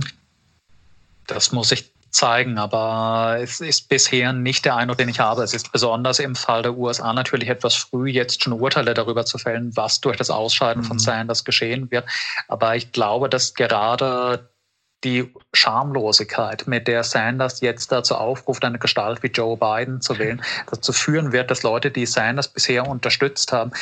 Das muss ich zeigen, aber es ist bisher nicht der Eindruck, den ich habe. Es ist besonders im Fall der USA natürlich etwas früh, jetzt schon Urteile darüber zu fällen, was durch das Ausscheiden mhm. von Sanders geschehen wird. Aber ich glaube, dass gerade die Schamlosigkeit, mit der Sanders jetzt dazu aufruft, eine Gestalt wie Joe Biden zu wählen, dazu führen wird, dass Leute, die Sanders bisher unterstützt haben,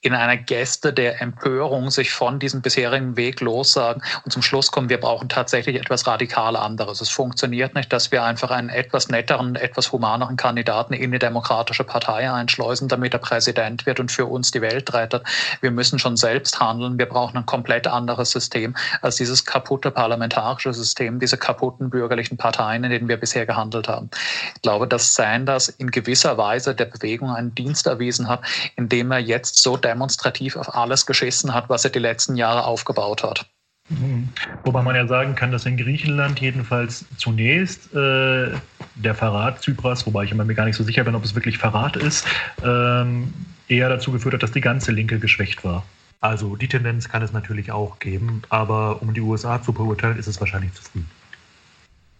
in einer Geste der Empörung sich von diesem bisherigen Weg lossagen und zum Schluss kommen, wir brauchen tatsächlich etwas radikal anderes. Es funktioniert nicht, dass wir einfach einen etwas netteren, etwas humaneren Kandidaten in die demokratische Partei einschleusen, damit er Präsident wird und für uns die Welt rettet. Wir müssen schon selbst handeln. Wir brauchen ein komplett anderes System als dieses kaputte parlamentarische System, diese kaputten bürgerlichen Parteien, in denen wir bisher gehandelt haben. Ich glaube, dass Sanders in gewisser Weise der Bewegung einen Dienst erwiesen hat, indem er jetzt so demonstrativ auf alles geschissen hat, was er die letzten Jahre aufgebaut hat. Mhm. Wobei man ja sagen kann, dass in Griechenland jedenfalls zunächst äh, der Verrat Zypras, wobei ich immer mir gar nicht so sicher bin, ob es wirklich Verrat ist, ähm, eher dazu geführt hat, dass die ganze Linke geschwächt war. Also die Tendenz kann es natürlich auch geben, aber um die USA zu beurteilen, ist es wahrscheinlich zu früh.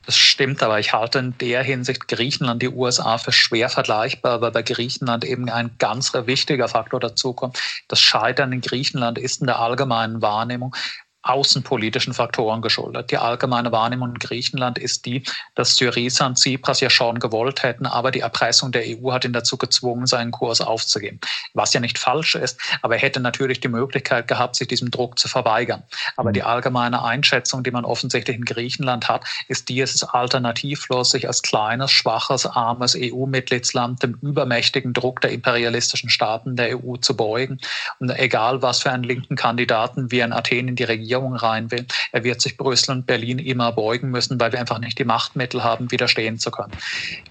Das stimmt, aber ich halte in der Hinsicht Griechenland, die USA für schwer vergleichbar, weil bei Griechenland eben ein ganz wichtiger Faktor dazu kommt. Das Scheitern in Griechenland ist in der allgemeinen Wahrnehmung außenpolitischen Faktoren geschuldet. Die allgemeine Wahrnehmung in Griechenland ist die, dass Syriza und Tsipras ja schon gewollt hätten, aber die Erpressung der EU hat ihn dazu gezwungen, seinen Kurs aufzugeben. Was ja nicht falsch ist, aber er hätte natürlich die Möglichkeit gehabt, sich diesem Druck zu verweigern. Aber die allgemeine Einschätzung, die man offensichtlich in Griechenland hat, ist die, es ist alternativlos, sich als kleines, schwaches, armes EU-Mitgliedsland dem übermächtigen Druck der imperialistischen Staaten der EU zu beugen. Und egal, was für einen linken Kandidaten wir in Athen in die Regierung Regierung rein will. Er wird sich Brüssel und Berlin immer beugen müssen, weil wir einfach nicht die Machtmittel haben, widerstehen zu können.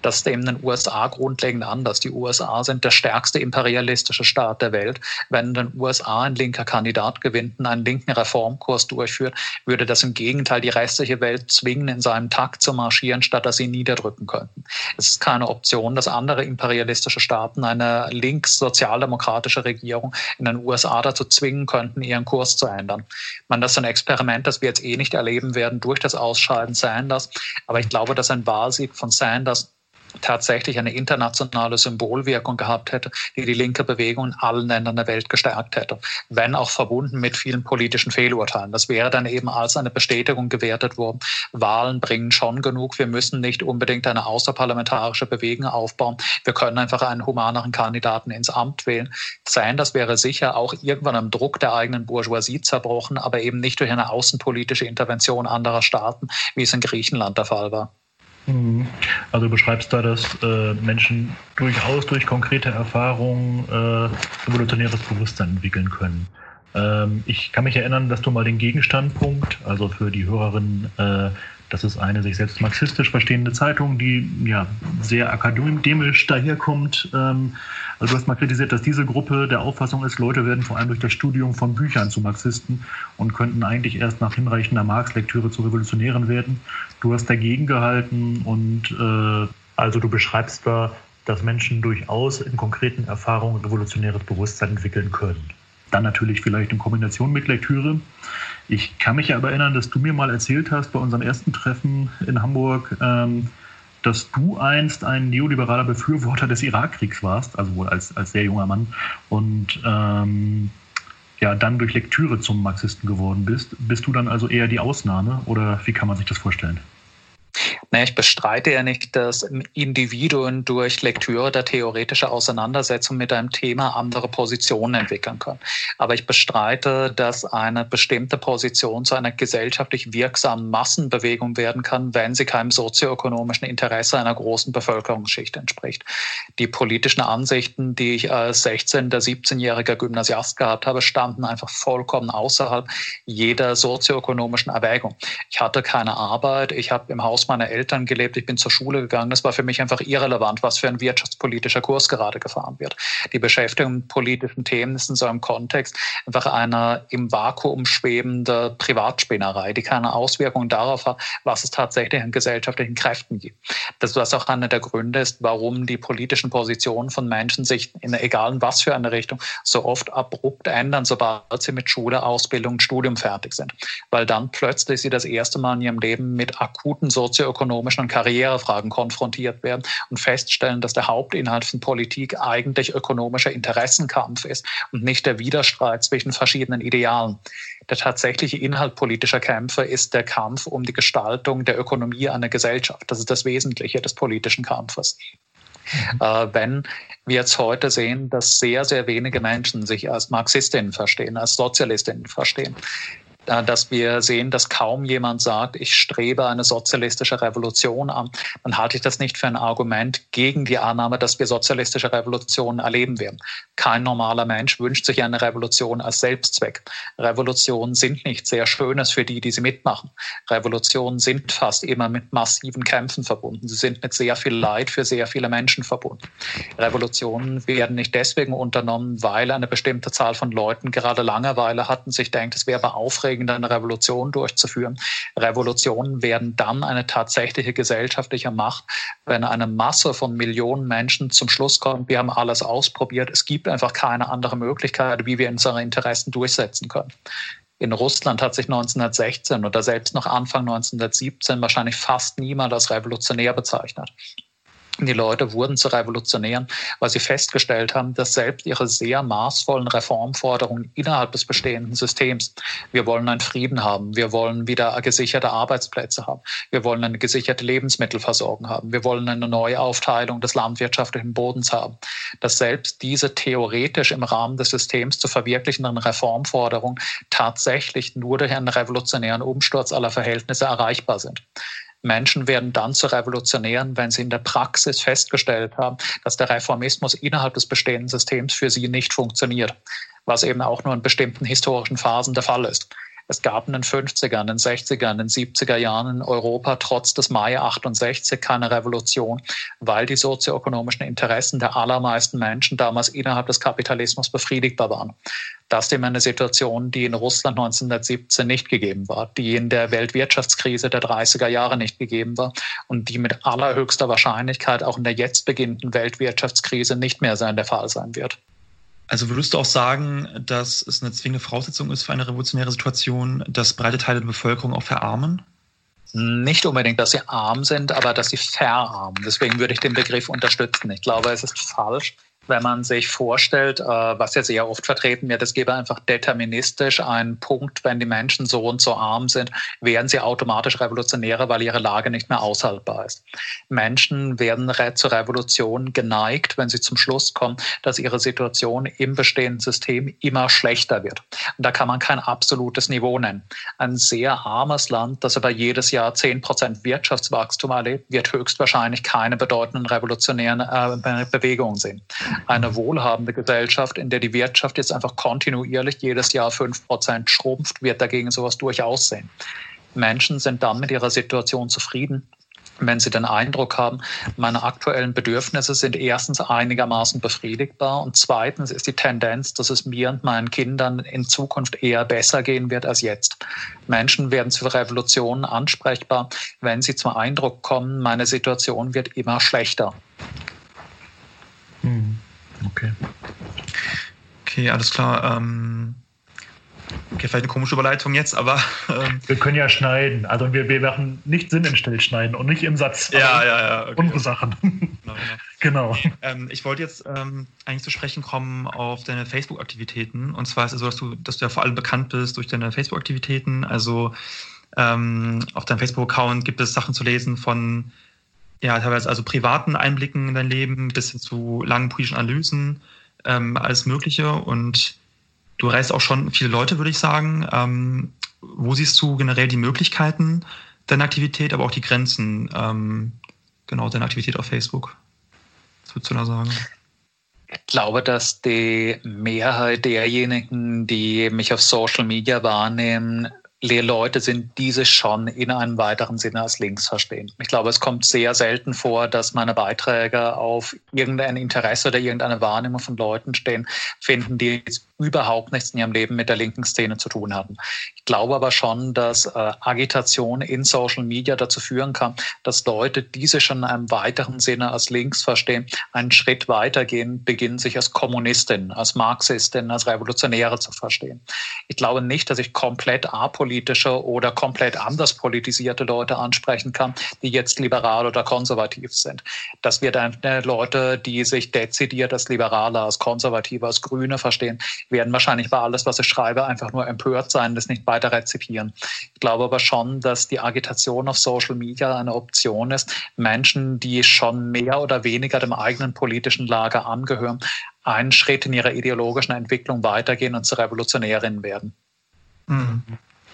Das ist eben in den USA grundlegend anders. Die USA sind der stärkste imperialistische Staat der Welt. Wenn in den USA ein linker Kandidat gewinnt und einen linken Reformkurs durchführt, würde das im Gegenteil die restliche Welt zwingen, in seinem Takt zu marschieren, statt dass sie niederdrücken könnten. Es ist keine Option, dass andere imperialistische Staaten eine links-sozialdemokratische Regierung in den USA dazu zwingen könnten, ihren Kurs zu ändern. Man, das ist ein Experiment, das wir jetzt eh nicht erleben werden durch das Ausscheiden Sanders. Aber ich glaube, dass ein Wahlsieg von Sanders tatsächlich eine internationale Symbolwirkung gehabt hätte, die die linke Bewegung in allen Ländern der Welt gestärkt hätte, wenn auch verbunden mit vielen politischen Fehlurteilen. Das wäre dann eben als eine Bestätigung gewertet worden. Wahlen bringen schon genug. Wir müssen nicht unbedingt eine außerparlamentarische Bewegung aufbauen. Wir können einfach einen humaneren Kandidaten ins Amt wählen. Sein, das wäre sicher auch irgendwann am Druck der eigenen Bourgeoisie zerbrochen, aber eben nicht durch eine außenpolitische Intervention anderer Staaten, wie es in Griechenland der Fall war. Mhm. Also du beschreibst da, dass äh, Menschen durchaus durch konkrete Erfahrungen äh, evolutionäres Bewusstsein entwickeln können. Ähm, ich kann mich erinnern, dass du mal den Gegenstandpunkt, also für die Hörerinnen, äh, das ist eine sich selbst marxistisch verstehende Zeitung, die ja sehr akademisch daherkommt. Ähm, also du hast mal kritisiert, dass diese Gruppe der Auffassung ist, Leute werden vor allem durch das Studium von Büchern zu Marxisten und könnten eigentlich erst nach hinreichender Marx-Lektüre zu Revolutionären werden. Du hast dagegen gehalten und äh, also du beschreibst da, dass Menschen durchaus in konkreten Erfahrungen revolutionäres Bewusstsein entwickeln können. Dann natürlich vielleicht in Kombination mit Lektüre. Ich kann mich aber erinnern, dass du mir mal erzählt hast bei unserem ersten Treffen in Hamburg, ähm, dass du einst ein neoliberaler Befürworter des Irakkriegs warst, also wohl als, als sehr junger Mann, und ähm, ja, dann durch Lektüre zum Marxisten geworden bist. Bist du dann also eher die Ausnahme oder wie kann man sich das vorstellen? Naja, ich bestreite ja nicht, dass Individuen durch Lektüre oder theoretische Auseinandersetzung mit einem Thema andere Positionen entwickeln können. Aber ich bestreite, dass eine bestimmte Position zu einer gesellschaftlich wirksamen Massenbewegung werden kann, wenn sie keinem sozioökonomischen Interesse einer großen Bevölkerungsschicht entspricht. Die politischen Ansichten, die ich als 16- oder 17-jähriger Gymnasiast gehabt habe, standen einfach vollkommen außerhalb jeder sozioökonomischen Erwägung. Ich hatte keine Arbeit, ich habe im Haus meiner Eltern gelebt, ich bin zur Schule gegangen. Das war für mich einfach irrelevant, was für ein wirtschaftspolitischer Kurs gerade gefahren wird. Die Beschäftigung mit politischen Themen ist in so einem Kontext einfach eine im Vakuum schwebende Privatspinnerei, die keine Auswirkungen darauf hat, was es tatsächlich an gesellschaftlichen Kräften gibt. Das was auch einer der Gründe ist, warum die politischen Positionen von Menschen sich in egal was für eine Richtung so oft abrupt ändern, sobald sie mit Schule, Ausbildung Studium fertig sind. Weil dann plötzlich sie das erste Mal in ihrem Leben mit akuten sozioökonomischen und Karrierefragen konfrontiert werden und feststellen, dass der Hauptinhalt von Politik eigentlich ökonomischer Interessenkampf ist und nicht der Widerstreit zwischen verschiedenen Idealen. Der tatsächliche Inhalt politischer Kämpfe ist der Kampf um die Gestaltung der Ökonomie einer Gesellschaft. Das ist das Wesentliche des politischen Kampfes. Mhm. Äh, wenn wir jetzt heute sehen, dass sehr, sehr wenige Menschen sich als Marxistinnen verstehen, als Sozialistinnen verstehen, dass wir sehen, dass kaum jemand sagt, ich strebe eine sozialistische Revolution an, dann halte ich das nicht für ein Argument gegen die Annahme, dass wir sozialistische Revolutionen erleben werden. Kein normaler Mensch wünscht sich eine Revolution als Selbstzweck. Revolutionen sind nicht sehr Schönes für die, die sie mitmachen. Revolutionen sind fast immer mit massiven Kämpfen verbunden. Sie sind mit sehr viel Leid für sehr viele Menschen verbunden. Revolutionen werden nicht deswegen unternommen, weil eine bestimmte Zahl von Leuten gerade Langeweile hatten, sich denkt, es wäre aufregend, eine Revolution durchzuführen. Revolutionen werden dann eine tatsächliche gesellschaftliche Macht, wenn eine Masse von Millionen Menschen zum Schluss kommt, wir haben alles ausprobiert, es gibt einfach keine andere Möglichkeit, wie wir unsere Interessen durchsetzen können. In Russland hat sich 1916 oder selbst noch Anfang 1917 wahrscheinlich fast niemand als revolutionär bezeichnet. Die Leute wurden zu Revolutionären, weil sie festgestellt haben, dass selbst ihre sehr maßvollen Reformforderungen innerhalb des bestehenden Systems, wir wollen einen Frieden haben, wir wollen wieder gesicherte Arbeitsplätze haben, wir wollen eine gesicherte Lebensmittelversorgung haben, wir wollen eine neue Aufteilung des landwirtschaftlichen Bodens haben, dass selbst diese theoretisch im Rahmen des Systems zu verwirklichenden Reformforderungen tatsächlich nur durch einen revolutionären Umsturz aller Verhältnisse erreichbar sind. Menschen werden dann zu Revolutionären, wenn sie in der Praxis festgestellt haben, dass der Reformismus innerhalb des bestehenden Systems für sie nicht funktioniert, was eben auch nur in bestimmten historischen Phasen der Fall ist. Es gab in den 50er, in den 60er, in den 70er Jahren in Europa trotz des Mai 68 keine Revolution, weil die sozioökonomischen Interessen der allermeisten Menschen damals innerhalb des Kapitalismus befriedigbar waren. Das ist eben eine Situation, die in Russland 1917 nicht gegeben war, die in der Weltwirtschaftskrise der 30er Jahre nicht gegeben war und die mit allerhöchster Wahrscheinlichkeit auch in der jetzt beginnenden Weltwirtschaftskrise nicht mehr sein der Fall sein wird. Also würdest du auch sagen, dass es eine zwingende Voraussetzung ist für eine revolutionäre Situation, dass breite Teile der Bevölkerung auch verarmen? Nicht unbedingt, dass sie arm sind, aber dass sie verarmen. Deswegen würde ich den Begriff unterstützen. Ich glaube, es ist falsch, wenn man sich vorstellt, äh, was ja sehr oft vertreten wird, es gäbe einfach deterministisch einen Punkt, wenn die Menschen so und so arm sind, werden sie automatisch Revolutionäre, weil ihre Lage nicht mehr aushaltbar ist. Menschen werden zur Revolution geneigt, wenn sie zum Schluss kommen, dass ihre Situation im bestehenden System immer schlechter wird. Und da kann man kein absolutes Niveau nennen. Ein sehr armes Land, das aber jedes Jahr 10 Prozent Wirtschaftswachstum erlebt, wird höchstwahrscheinlich keine bedeutenden revolutionären äh, Bewegungen sehen eine wohlhabende Gesellschaft, in der die Wirtschaft jetzt einfach kontinuierlich jedes Jahr fünf Prozent schrumpft, wird dagegen sowas durchaus sehen. Menschen sind dann mit ihrer Situation zufrieden, wenn sie den Eindruck haben, meine aktuellen Bedürfnisse sind erstens einigermaßen befriedigbar und zweitens ist die Tendenz, dass es mir und meinen Kindern in Zukunft eher besser gehen wird als jetzt. Menschen werden zu Revolutionen ansprechbar, wenn sie zum Eindruck kommen, meine Situation wird immer schlechter. Okay. Okay, alles klar. Ähm, okay, vielleicht eine komische Überleitung jetzt, aber. Ähm, wir können ja schneiden. Also wir, wir machen nicht Sinn in schneiden und nicht im Satz. Ja, ja, ja. Okay. Unsere Sachen. Genau. genau. Okay, ähm, ich wollte jetzt ähm, eigentlich zu sprechen kommen auf deine Facebook-Aktivitäten. Und zwar ist es so, dass du, dass du ja vor allem bekannt bist durch deine Facebook-Aktivitäten. Also ähm, auf deinem Facebook-Account gibt es Sachen zu lesen von ja, teilweise also privaten Einblicken in dein Leben bis hin zu langen politischen Analysen, ähm, alles Mögliche. Und du reist auch schon viele Leute, würde ich sagen. Ähm, wo siehst du generell die Möglichkeiten deiner Aktivität, aber auch die Grenzen ähm, genau deiner Aktivität auf Facebook? Was würdest du da sagen? Ich glaube, dass die Mehrheit derjenigen, die mich auf Social Media wahrnehmen, Leute sind, diese schon in einem weiteren Sinne als links verstehen. Ich glaube, es kommt sehr selten vor, dass meine Beiträge auf irgendein Interesse oder irgendeine Wahrnehmung von Leuten stehen, finden, die überhaupt nichts in ihrem Leben mit der linken Szene zu tun hatten. Glaube aber schon, dass äh, Agitation in Social Media dazu führen kann, dass Leute, die sich schon in einem weiteren Sinne als links verstehen, einen Schritt weitergehen, beginnen sich als Kommunistin, als Marxistin, als Revolutionäre zu verstehen. Ich glaube nicht, dass ich komplett apolitische oder komplett anders politisierte Leute ansprechen kann, die jetzt liberal oder konservativ sind. Das wird dann Leute, die sich dezidiert als Liberale, als Konservative, als Grüne verstehen, werden wahrscheinlich bei alles, was ich schreibe, einfach nur empört sein, das nicht weiter rezipieren. Ich glaube aber schon, dass die Agitation auf Social Media eine Option ist, Menschen, die schon mehr oder weniger dem eigenen politischen Lager angehören, einen Schritt in ihrer ideologischen Entwicklung weitergehen und zu Revolutionärinnen werden. Mhm.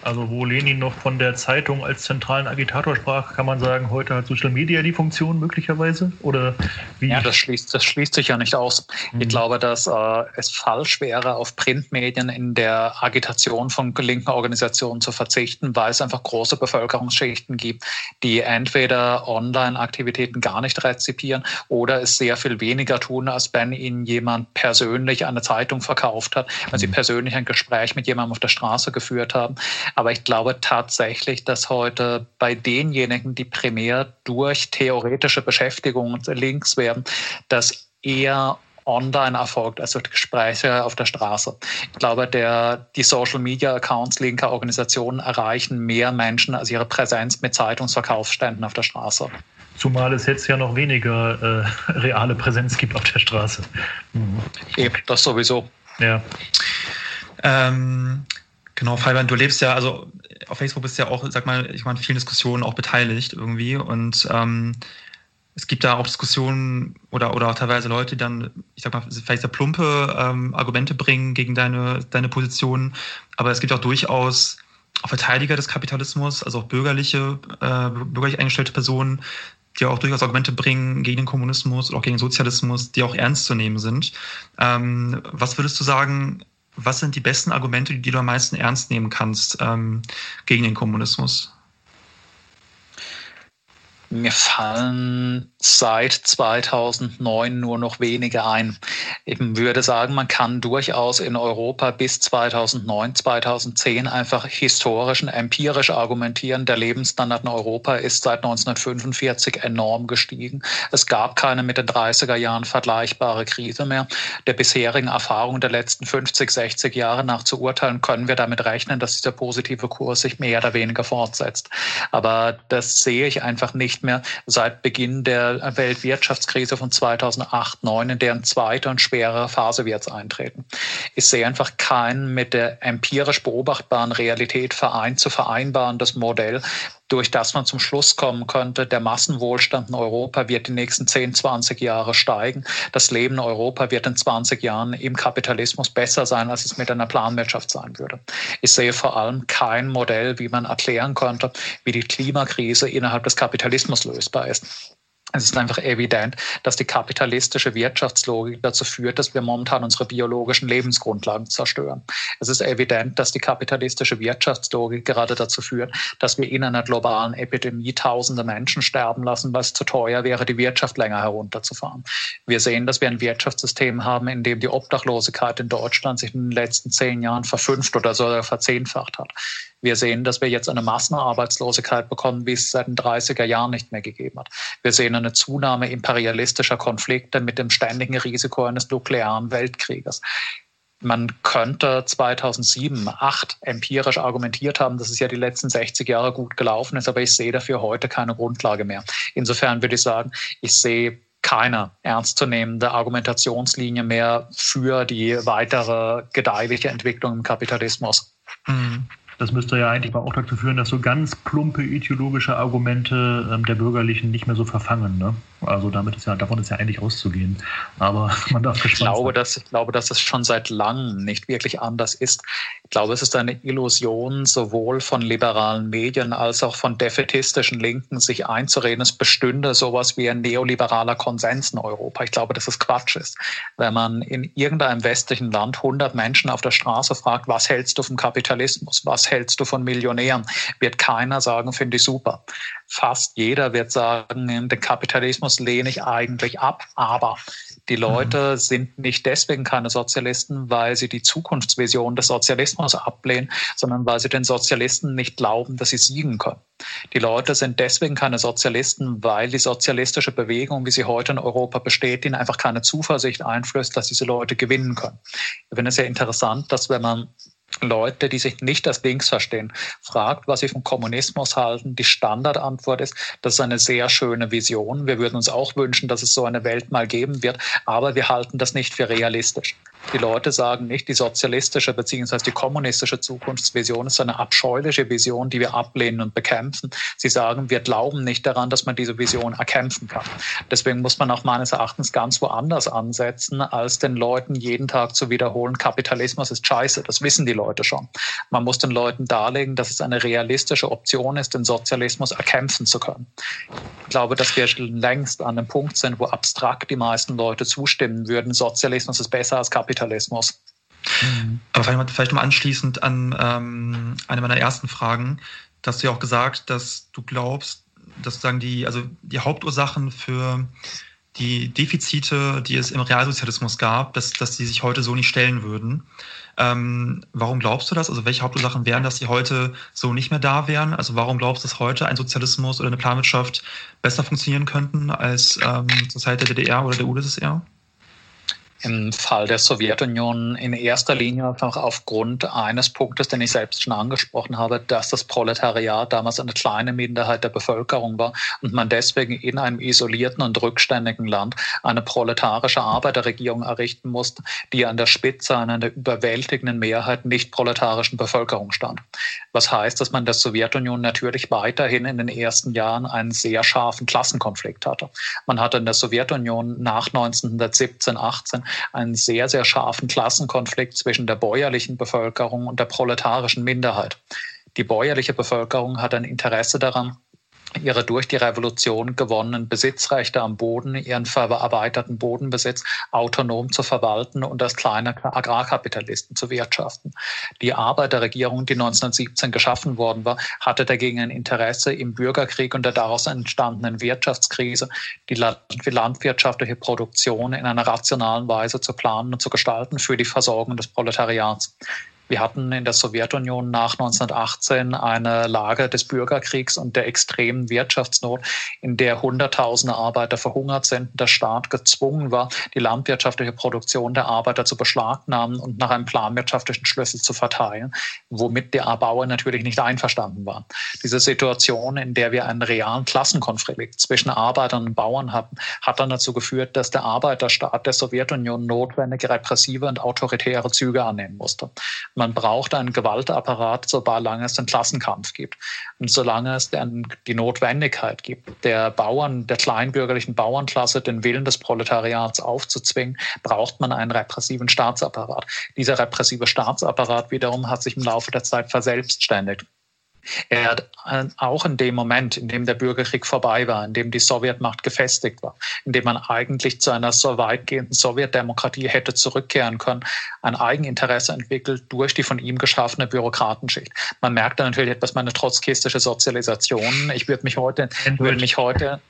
Also wo Lenin noch von der Zeitung als zentralen Agitator sprach, kann man sagen, heute hat Social Media die Funktion möglicherweise? Oder wie? Ja, das schließt, das schließt sich ja nicht aus. Mhm. Ich glaube, dass äh, es falsch wäre, auf Printmedien in der Agitation von linken Organisationen zu verzichten, weil es einfach große Bevölkerungsschichten gibt, die entweder Online-Aktivitäten gar nicht rezipieren oder es sehr viel weniger tun, als wenn ihnen jemand persönlich eine Zeitung verkauft hat, wenn sie mhm. persönlich ein Gespräch mit jemandem auf der Straße geführt haben. Aber ich glaube tatsächlich, dass heute bei denjenigen, die primär durch theoretische Beschäftigung links werden, dass eher online erfolgt, also Gespräche auf der Straße. Ich glaube, der, die Social Media Accounts linker Organisationen erreichen mehr Menschen als ihre Präsenz mit Zeitungsverkaufsständen auf der Straße. Zumal es jetzt ja noch weniger äh, reale Präsenz gibt auf der Straße. Mhm. Eben, das sowieso. Ja. Ähm, Genau, Fabian, du lebst ja, also auf Facebook bist du ja auch, sag mal, ich meine, vielen Diskussionen auch beteiligt irgendwie und ähm, es gibt da auch Diskussionen oder, oder auch teilweise Leute, die dann, ich sag mal, vielleicht sehr plumpe ähm, Argumente bringen gegen deine, deine Position, aber es gibt auch durchaus auch Verteidiger des Kapitalismus, also auch bürgerliche, äh, bürgerlich eingestellte Personen, die auch durchaus Argumente bringen gegen den Kommunismus oder auch gegen den Sozialismus, die auch ernst zu nehmen sind. Ähm, was würdest du sagen, was sind die besten Argumente, die du am meisten ernst nehmen kannst ähm, gegen den Kommunismus? Mir fallen seit 2009 nur noch wenige ein. Ich würde sagen, man kann durchaus in Europa bis 2009, 2010 einfach historisch und empirisch argumentieren. Der Lebensstandard in Europa ist seit 1945 enorm gestiegen. Es gab keine mit den 30er Jahren vergleichbare Krise mehr. Der bisherigen Erfahrung der letzten 50, 60 Jahre nach zu urteilen, können wir damit rechnen, dass dieser positive Kurs sich mehr oder weniger fortsetzt. Aber das sehe ich einfach nicht mehr seit Beginn der Weltwirtschaftskrise von 2008, 2009, in deren zweite und schwere Phase wir jetzt eintreten. Ich sehe einfach kein mit der empirisch beobachtbaren Realität vereint zu vereinbarendes Modell, durch das man zum Schluss kommen könnte, der Massenwohlstand in Europa wird die nächsten 10, 20 Jahre steigen. Das Leben in Europa wird in 20 Jahren im Kapitalismus besser sein, als es mit einer Planwirtschaft sein würde. Ich sehe vor allem kein Modell, wie man erklären könnte, wie die Klimakrise innerhalb des Kapitalismus lösbar ist. Es ist einfach evident, dass die kapitalistische Wirtschaftslogik dazu führt, dass wir momentan unsere biologischen Lebensgrundlagen zerstören. Es ist evident, dass die kapitalistische Wirtschaftslogik gerade dazu führt, dass wir in einer globalen Epidemie tausende Menschen sterben lassen, weil es zu teuer wäre, die Wirtschaft länger herunterzufahren. Wir sehen, dass wir ein Wirtschaftssystem haben, in dem die Obdachlosigkeit in Deutschland sich in den letzten zehn Jahren verfünft oder sogar verzehnfacht hat. Wir sehen, dass wir jetzt eine Massenarbeitslosigkeit bekommen, wie es seit den 30er Jahren nicht mehr gegeben hat. Wir sehen eine Zunahme imperialistischer Konflikte mit dem ständigen Risiko eines nuklearen Weltkrieges. Man könnte 2007, 2008 empirisch argumentiert haben, dass es ja die letzten 60 Jahre gut gelaufen ist, aber ich sehe dafür heute keine Grundlage mehr. Insofern würde ich sagen, ich sehe keine ernstzunehmende Argumentationslinie mehr für die weitere gedeihliche Entwicklung im Kapitalismus. Mhm. Das müsste ja eigentlich auch dazu führen, dass so ganz plumpe ideologische Argumente ähm, der Bürgerlichen nicht mehr so verfangen. Ne? Also damit ist ja, davon ist ja eigentlich auszugehen. Aber man darf gespannt ich glaube, sein. Dass, ich glaube, dass es schon seit langem nicht wirklich anders ist. Ich glaube, es ist eine Illusion sowohl von liberalen Medien als auch von defetistischen Linken, sich einzureden, es bestünde sowas wie ein neoliberaler Konsens in Europa. Ich glaube, dass es Quatsch ist. Wenn man in irgendeinem westlichen Land 100 Menschen auf der Straße fragt, was hältst du vom Kapitalismus? Was hältst du von Millionären? Wird keiner sagen, finde ich super. Fast jeder wird sagen, den Kapitalismus lehne ich eigentlich ab, aber die Leute mhm. sind nicht deswegen keine Sozialisten, weil sie die Zukunftsvision des Sozialismus ablehnen, sondern weil sie den Sozialisten nicht glauben, dass sie siegen können. Die Leute sind deswegen keine Sozialisten, weil die sozialistische Bewegung, wie sie heute in Europa besteht, ihnen einfach keine Zuversicht einflößt, dass diese Leute gewinnen können. Ich finde es sehr interessant, dass wenn man Leute, die sich nicht als links verstehen, fragt, was sie vom Kommunismus halten. Die Standardantwort ist, das ist eine sehr schöne Vision. Wir würden uns auch wünschen, dass es so eine Welt mal geben wird, aber wir halten das nicht für realistisch. Die Leute sagen nicht, die sozialistische bzw. die kommunistische Zukunftsvision ist eine abscheuliche Vision, die wir ablehnen und bekämpfen. Sie sagen, wir glauben nicht daran, dass man diese Vision erkämpfen kann. Deswegen muss man auch meines Erachtens ganz woanders ansetzen, als den Leuten jeden Tag zu wiederholen, Kapitalismus ist scheiße. Das wissen die Leute schon. Man muss den Leuten darlegen, dass es eine realistische Option ist, den Sozialismus erkämpfen zu können. Ich glaube, dass wir längst an einem Punkt sind, wo abstrakt die meisten Leute zustimmen würden, Sozialismus ist besser als Kapitalismus Kapitalismus. Aber vielleicht, vielleicht mal anschließend an ähm, eine meiner ersten Fragen, da hast du ja auch gesagt, dass du glaubst, dass sozusagen die, also die Hauptursachen für die Defizite, die es im Realsozialismus gab, dass, dass die sich heute so nicht stellen würden. Ähm, warum glaubst du das? Also welche Hauptursachen wären, dass die heute so nicht mehr da wären? Also warum glaubst du, dass heute ein Sozialismus oder eine Planwirtschaft besser funktionieren könnten als ähm, zur Zeit der DDR oder der UdSSR? Im Fall der Sowjetunion in erster Linie einfach aufgrund eines Punktes, den ich selbst schon angesprochen habe, dass das Proletariat damals eine kleine Minderheit der Bevölkerung war und man deswegen in einem isolierten und rückständigen Land eine proletarische Arbeiterregierung errichten musste, die an der Spitze einer der überwältigenden Mehrheit nicht proletarischen Bevölkerung stand. Was heißt, dass man der Sowjetunion natürlich weiterhin in den ersten Jahren einen sehr scharfen Klassenkonflikt hatte. Man hatte in der Sowjetunion nach 1917, 18 einen sehr, sehr scharfen Klassenkonflikt zwischen der bäuerlichen Bevölkerung und der proletarischen Minderheit. Die bäuerliche Bevölkerung hat ein Interesse daran, ihre durch die Revolution gewonnenen Besitzrechte am Boden, ihren verarbeiteten Bodenbesitz autonom zu verwalten und als kleine Agrarkapitalisten zu wirtschaften. Die Arbeiterregierung, die 1917 geschaffen worden war, hatte dagegen ein Interesse im Bürgerkrieg und der daraus entstandenen Wirtschaftskrise, die landwirtschaftliche Produktion in einer rationalen Weise zu planen und zu gestalten für die Versorgung des Proletariats. Wir hatten in der Sowjetunion nach 1918 eine Lage des Bürgerkriegs und der extremen Wirtschaftsnot, in der Hunderttausende Arbeiter verhungert sind. Der Staat gezwungen war, die landwirtschaftliche Produktion der Arbeiter zu beschlagnahmen und nach einem planwirtschaftlichen Schlüssel zu verteilen, womit die Bauern natürlich nicht einverstanden waren. Diese Situation, in der wir einen realen Klassenkonflikt zwischen Arbeitern und Bauern hatten, hat dann dazu geführt, dass der Arbeiterstaat der Sowjetunion notwendige repressive und autoritäre Züge annehmen musste. Man braucht einen Gewaltapparat, solange es den Klassenkampf gibt. Und solange es die Notwendigkeit gibt, der Bauern, der kleinbürgerlichen Bauernklasse den Willen des Proletariats aufzuzwingen, braucht man einen repressiven Staatsapparat. Dieser repressive Staatsapparat wiederum hat sich im Laufe der Zeit verselbstständigt. Er hat äh, auch in dem Moment, in dem der Bürgerkrieg vorbei war, in dem die Sowjetmacht gefestigt war, in dem man eigentlich zu einer so weitgehenden Sowjetdemokratie hätte zurückkehren können, ein Eigeninteresse entwickelt durch die von ihm geschaffene Bürokratenschicht. Man merkt da natürlich etwas meine trotzkistische Sozialisation. Ich würde mich heute, würde mich heute,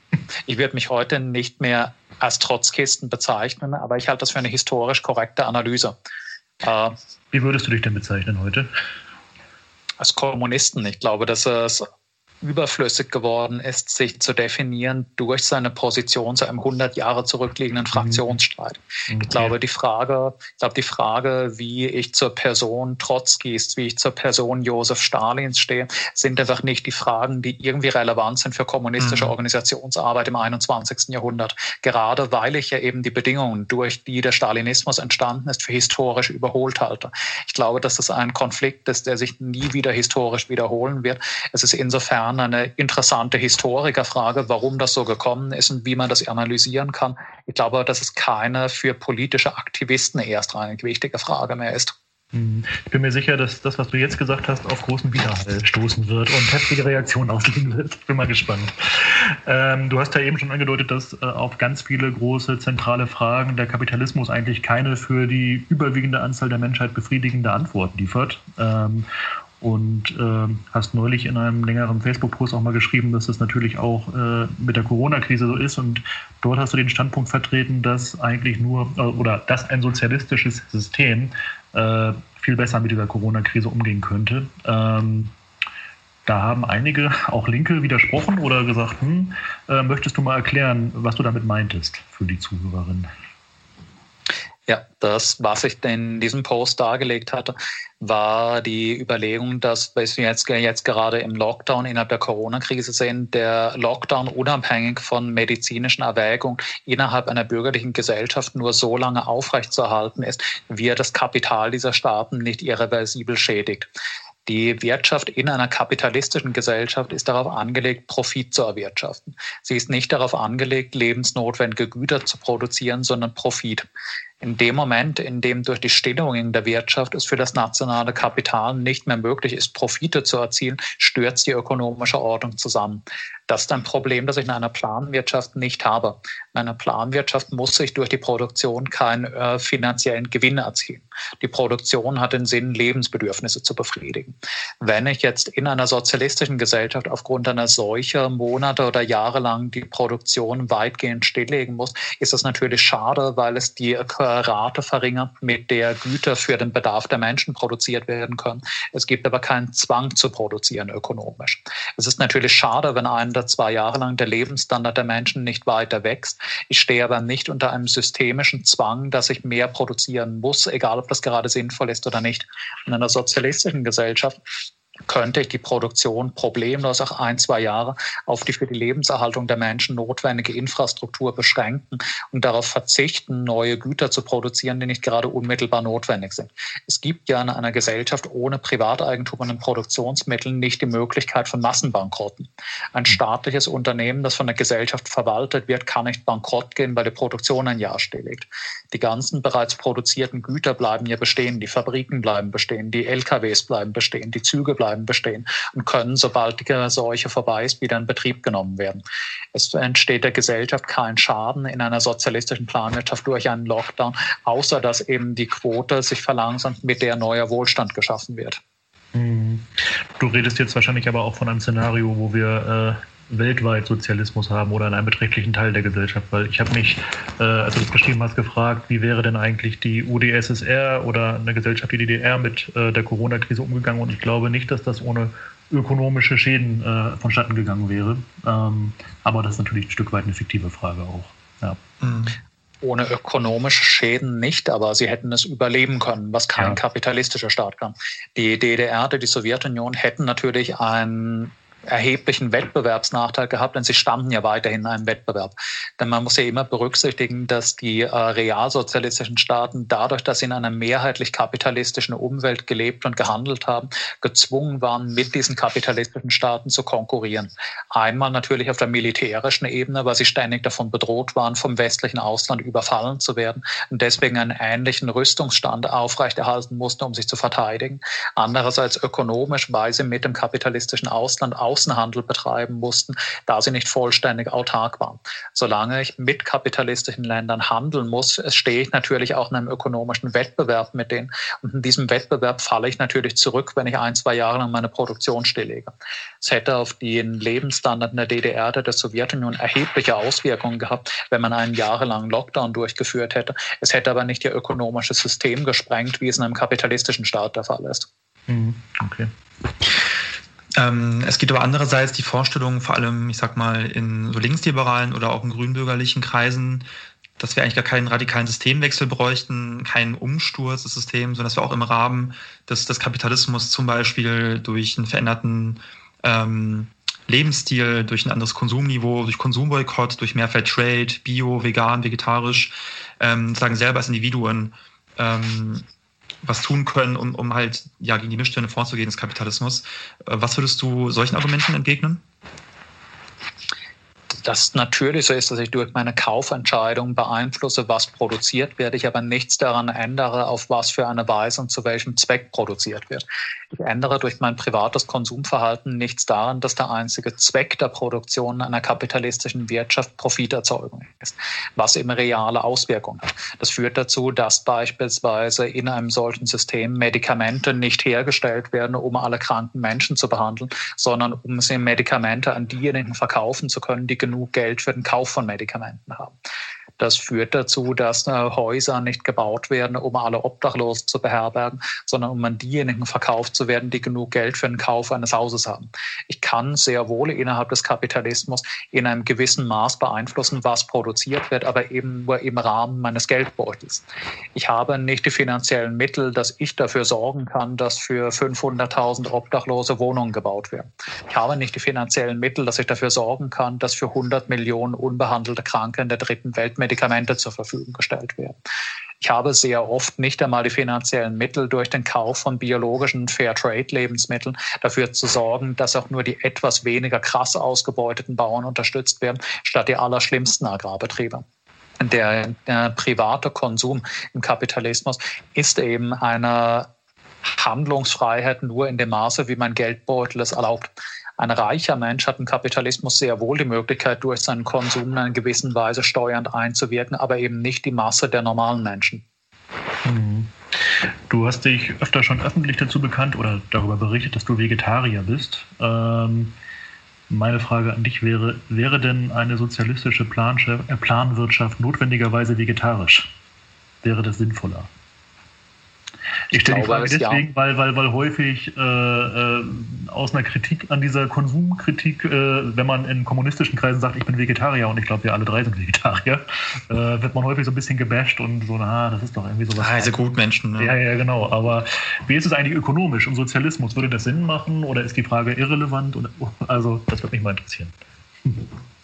ich würde mich heute nicht mehr als Trotzkisten bezeichnen, aber ich halte das für eine historisch korrekte Analyse. Äh, Wie würdest du dich denn bezeichnen heute? Als Kommunisten. Ich glaube, dass es überflüssig geworden ist, sich zu definieren durch seine Position zu einem 100 Jahre zurückliegenden mhm. Fraktionsstreit. Okay. Ich glaube, die Frage, ich glaube, die Frage, wie ich zur Person Trotzkis, wie ich zur Person Josef Stalins stehe, sind einfach nicht die Fragen, die irgendwie relevant sind für kommunistische mhm. Organisationsarbeit im 21. Jahrhundert. Gerade weil ich ja eben die Bedingungen, durch die der Stalinismus entstanden ist, für historisch überholt halte. Ich glaube, dass das ein Konflikt ist, der sich nie wieder historisch wiederholen wird. Es ist insofern Kern eine interessante Historikerfrage, warum das so gekommen ist und wie man das analysieren kann. Ich glaube, dass es keine für politische Aktivisten erstrangig wichtige Frage mehr ist. Mhm. Ich bin mir sicher, dass das, was du jetzt gesagt hast, auf großen Widerhall stoßen wird und heftige Reaktionen auslösen wird. Ich bin mal gespannt. Ähm, du hast ja eben schon angedeutet, dass äh, auf ganz viele große zentrale Fragen der Kapitalismus eigentlich keine für die überwiegende Anzahl der Menschheit befriedigende Antwort liefert. Ähm, und äh, hast neulich in einem längeren Facebook-Post auch mal geschrieben, dass es natürlich auch äh, mit der Corona-Krise so ist. Und dort hast du den Standpunkt vertreten, dass eigentlich nur äh, oder dass ein sozialistisches System äh, viel besser mit dieser Corona-Krise umgehen könnte. Ähm, da haben einige, auch Linke, widersprochen oder gesagt, hm, äh, möchtest du mal erklären, was du damit meintest für die Zuhörerin? Ja, das, was ich in diesem Post dargelegt hatte, war die Überlegung, dass wir jetzt, jetzt gerade im Lockdown innerhalb der Corona-Krise sehen, der Lockdown unabhängig von medizinischen Erwägungen innerhalb einer bürgerlichen Gesellschaft nur so lange aufrechtzuerhalten ist, wie er das Kapital dieser Staaten nicht irreversibel schädigt. Die Wirtschaft in einer kapitalistischen Gesellschaft ist darauf angelegt, Profit zu erwirtschaften. Sie ist nicht darauf angelegt, lebensnotwendige Güter zu produzieren, sondern Profit. In dem Moment, in dem durch die Stillung der Wirtschaft es für das nationale Kapital nicht mehr möglich ist, Profite zu erzielen, stürzt die ökonomische Ordnung zusammen. Das ist ein Problem, das ich in einer Planwirtschaft nicht habe. In einer Planwirtschaft muss ich durch die Produktion keinen äh, finanziellen Gewinn erzielen. Die Produktion hat den Sinn, Lebensbedürfnisse zu befriedigen. Wenn ich jetzt in einer sozialistischen Gesellschaft aufgrund einer Seuche Monate oder Jahre lang die Produktion weitgehend stilllegen muss, ist das natürlich schade, weil es die Rate verringert, mit der Güter für den Bedarf der Menschen produziert werden können. Es gibt aber keinen Zwang zu produzieren ökonomisch. Es ist natürlich schade, wenn ein oder zwei Jahre lang der Lebensstandard der Menschen nicht weiter wächst. Ich stehe aber nicht unter einem systemischen Zwang, dass ich mehr produzieren muss, egal ob das gerade sinnvoll ist oder nicht. In einer sozialistischen Gesellschaft könnte ich die Produktion problemlos auch ein, zwei Jahre auf die für die Lebenserhaltung der Menschen notwendige Infrastruktur beschränken und darauf verzichten, neue Güter zu produzieren, die nicht gerade unmittelbar notwendig sind. Es gibt ja in einer Gesellschaft ohne Privateigentum an den Produktionsmitteln nicht die Möglichkeit von Massenbankrotten. Ein staatliches Unternehmen, das von der Gesellschaft verwaltet wird, kann nicht bankrott gehen, weil die Produktion ein Jahr stilllegt. Die ganzen bereits produzierten Güter bleiben ja bestehen, die Fabriken bleiben bestehen, die LKWs bleiben bestehen, die Züge bleiben bleiben bestehen und können, sobald die Seuche vorbei ist, wieder in Betrieb genommen werden. Es entsteht der Gesellschaft kein Schaden in einer sozialistischen Planwirtschaft durch einen Lockdown, außer dass eben die Quote sich verlangsamt, mit der neuer Wohlstand geschaffen wird. Mhm. Du redest jetzt wahrscheinlich aber auch von einem Szenario, wo wir äh weltweit Sozialismus haben oder in einem beträchtlichen Teil der Gesellschaft. Weil ich habe mich, äh, als du das beschrieben hast, gefragt, wie wäre denn eigentlich die UdSSR oder eine Gesellschaft wie die DDR mit äh, der Corona-Krise umgegangen? Und ich glaube nicht, dass das ohne ökonomische Schäden äh, vonstatten gegangen wäre. Ähm, aber das ist natürlich ein Stück weit eine fiktive Frage auch. Ja. Mhm ohne ökonomische Schäden nicht, aber sie hätten es überleben können, was kein ja. kapitalistischer Staat kann. Die DDR, die Sowjetunion hätten natürlich ein erheblichen Wettbewerbsnachteil gehabt, denn sie standen ja weiterhin in einem Wettbewerb. Denn man muss ja immer berücksichtigen, dass die äh, realsozialistischen Staaten dadurch, dass sie in einer mehrheitlich kapitalistischen Umwelt gelebt und gehandelt haben, gezwungen waren, mit diesen kapitalistischen Staaten zu konkurrieren. Einmal natürlich auf der militärischen Ebene, weil sie ständig davon bedroht waren, vom westlichen Ausland überfallen zu werden und deswegen einen ähnlichen Rüstungsstand aufrechterhalten mussten, um sich zu verteidigen. Andererseits ökonomisch, weil sie mit dem kapitalistischen Ausland Außenhandel betreiben mussten, da sie nicht vollständig autark waren. Solange ich mit kapitalistischen Ländern handeln muss, stehe ich natürlich auch in einem ökonomischen Wettbewerb mit denen. Und in diesem Wettbewerb falle ich natürlich zurück, wenn ich ein, zwei Jahre lang meine Produktion stilllege. Es hätte auf den Lebensstandard in der DDR, der Sowjetunion, erhebliche Auswirkungen gehabt, wenn man einen jahrelangen Lockdown durchgeführt hätte. Es hätte aber nicht ihr ökonomisches System gesprengt, wie es in einem kapitalistischen Staat der Fall ist. Mhm. Okay. Ähm, es gibt aber andererseits die Vorstellung, vor allem, ich sag mal, in so linksliberalen oder auch in grünbürgerlichen Kreisen, dass wir eigentlich gar keinen radikalen Systemwechsel bräuchten, keinen Umsturz des Systems, sondern dass wir auch im Rahmen des, des Kapitalismus zum Beispiel durch einen veränderten ähm, Lebensstil, durch ein anderes Konsumniveau, durch Konsumboykott, durch mehr Fair Trade, Bio, vegan, vegetarisch, ähm, sagen selber als Individuen ähm, was tun können, um, um halt ja, gegen die Missstände vorzugehen des Kapitalismus. Äh, was würdest du solchen Argumenten entgegnen? Das natürlich so ist, dass ich durch meine Kaufentscheidung beeinflusse, was produziert wird, ich aber nichts daran ändere, auf was für eine Weise und zu welchem Zweck produziert wird. Ich ändere durch mein privates Konsumverhalten nichts daran, dass der einzige Zweck der Produktion einer kapitalistischen Wirtschaft Profiterzeugung ist, was eben reale Auswirkungen hat. Das führt dazu, dass beispielsweise in einem solchen System Medikamente nicht hergestellt werden, um alle kranken Menschen zu behandeln, sondern um sie Medikamente an diejenigen verkaufen zu können, die genug genug Geld für den Kauf von Medikamenten haben. Das führt dazu, dass äh, Häuser nicht gebaut werden, um alle Obdachlosen zu beherbergen, sondern um an diejenigen verkauft zu werden, die genug Geld für den Kauf eines Hauses haben. Ich kann sehr wohl innerhalb des Kapitalismus in einem gewissen Maß beeinflussen, was produziert wird, aber eben nur im Rahmen meines Geldbeutels. Ich habe nicht die finanziellen Mittel, dass ich dafür sorgen kann, dass für 500.000 Obdachlose Wohnungen gebaut werden. Ich habe nicht die finanziellen Mittel, dass ich dafür sorgen kann, dass für 100 Millionen unbehandelte Kranke in der dritten Welt Medikamente zur Verfügung gestellt werden. Ich habe sehr oft nicht einmal die finanziellen Mittel durch den Kauf von biologischen Fairtrade-Lebensmitteln dafür zu sorgen, dass auch nur die etwas weniger krass ausgebeuteten Bauern unterstützt werden, statt die allerschlimmsten Agrarbetriebe. Der, der private Konsum im Kapitalismus ist eben eine Handlungsfreiheit nur in dem Maße, wie mein Geldbeutel es erlaubt. Ein reicher Mensch hat im Kapitalismus sehr wohl die Möglichkeit, durch seinen Konsum in einer gewissen Weise steuernd einzuwirken, aber eben nicht die Masse der normalen Menschen. Mhm. Du hast dich öfter schon öffentlich dazu bekannt oder darüber berichtet, dass du Vegetarier bist. Ähm, meine Frage an dich wäre, wäre denn eine sozialistische äh, Planwirtschaft notwendigerweise vegetarisch? Wäre das sinnvoller? Ich stelle die Frage deswegen, ja. weil, weil, weil häufig äh, äh, aus einer Kritik an dieser Konsumkritik, äh, wenn man in kommunistischen Kreisen sagt, ich bin Vegetarier und ich glaube, wir alle drei sind Vegetarier, äh, wird man häufig so ein bisschen gebasht und so, na, das ist doch irgendwie sowas. Also gut Menschen. Ne? Ja, ja, genau. Aber wie ist es eigentlich ökonomisch im Sozialismus? Würde das Sinn machen oder ist die Frage irrelevant? Und, also, das würde mich mal interessieren.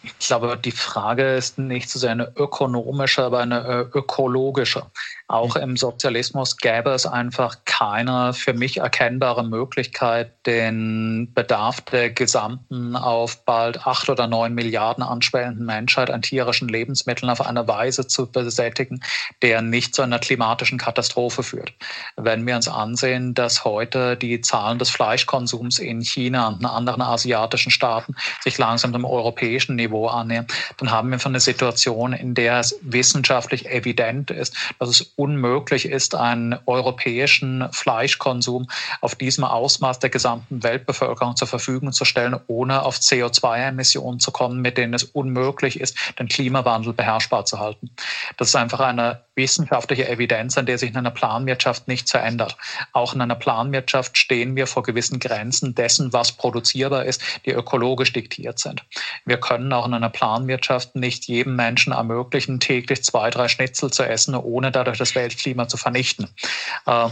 Ich glaube, die Frage ist nicht so sehr eine ökonomische, aber eine äh, ökologische. Auch im Sozialismus gäbe es einfach keine für mich erkennbare Möglichkeit, den Bedarf der gesamten auf bald acht oder neun Milliarden anschwellenden Menschheit an tierischen Lebensmitteln auf eine Weise zu besättigen, der nicht zu einer klimatischen Katastrophe führt. Wenn wir uns ansehen, dass heute die Zahlen des Fleischkonsums in China und in anderen asiatischen Staaten sich langsam dem europäischen Niveau annähern, dann haben wir von einer Situation, in der es wissenschaftlich evident ist, dass es unmöglich ist, einen europäischen Fleischkonsum auf diesem Ausmaß der gesamten Weltbevölkerung zur Verfügung zu stellen, ohne auf CO2-Emissionen zu kommen, mit denen es unmöglich ist, den Klimawandel beherrschbar zu halten. Das ist einfach eine wissenschaftliche Evidenz, an der sich in einer Planwirtschaft nichts verändert. Auch in einer Planwirtschaft stehen wir vor gewissen Grenzen dessen, was produzierbar ist, die ökologisch diktiert sind. Wir können auch in einer Planwirtschaft nicht jedem Menschen ermöglichen, täglich zwei, drei Schnitzel zu essen, ohne dadurch das Weltklima zu vernichten. Äh,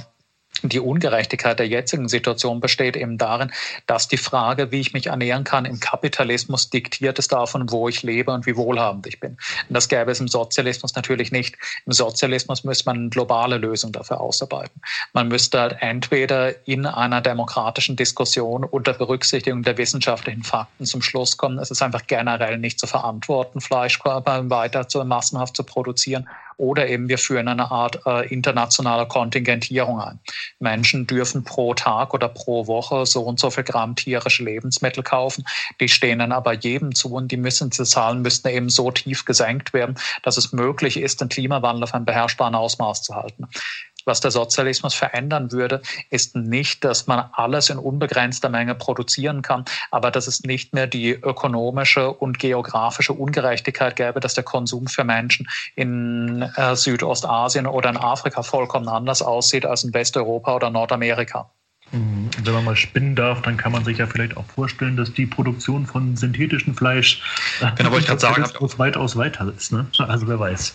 die Ungerechtigkeit der jetzigen Situation besteht eben darin, dass die Frage, wie ich mich ernähren kann, im Kapitalismus diktiert ist davon, wo ich lebe und wie wohlhabend ich bin. Und das gäbe es im Sozialismus natürlich nicht. Im Sozialismus müsste man eine globale Lösung dafür ausarbeiten. Man müsste halt entweder in einer demokratischen Diskussion unter Berücksichtigung der wissenschaftlichen Fakten zum Schluss kommen, es ist einfach generell nicht zu verantworten, Fleischkörper weiter zu massenhaft zu produzieren oder eben wir führen eine Art äh, internationale Kontingentierung ein. Menschen dürfen pro Tag oder pro Woche so und so viel Gramm tierische Lebensmittel kaufen. Die stehen dann aber jedem zu und die müssen, diese Zahlen müssten eben so tief gesenkt werden, dass es möglich ist, den Klimawandel auf einem beherrschbaren Ausmaß zu halten was der Sozialismus verändern würde, ist nicht, dass man alles in unbegrenzter Menge produzieren kann, aber dass es nicht mehr die ökonomische und geografische Ungerechtigkeit gäbe, dass der Konsum für Menschen in äh, Südostasien oder in Afrika vollkommen anders aussieht als in Westeuropa oder Nordamerika. Mhm. Wenn man mal spinnen darf, dann kann man sich ja vielleicht auch vorstellen, dass die Produktion von synthetischem Fleisch genau, wollte ich sagen, weitaus weiter ist. Ne? Also wer weiß.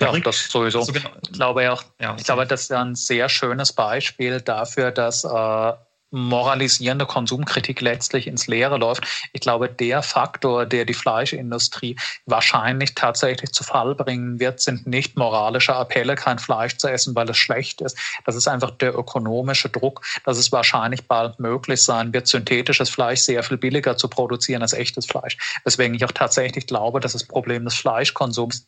Ja, das sowieso. So genau. Ich glaube auch, ja, ich glaube, das ist ein sehr schönes Beispiel dafür, dass äh, moralisierende Konsumkritik letztlich ins Leere läuft. Ich glaube, der Faktor, der die Fleischindustrie wahrscheinlich tatsächlich zu Fall bringen wird, sind nicht moralische Appelle, kein Fleisch zu essen, weil es schlecht ist. Das ist einfach der ökonomische Druck, dass es wahrscheinlich bald möglich sein wird, synthetisches Fleisch sehr viel billiger zu produzieren als echtes Fleisch. Weswegen ich auch tatsächlich glaube, dass das Problem des Fleischkonsums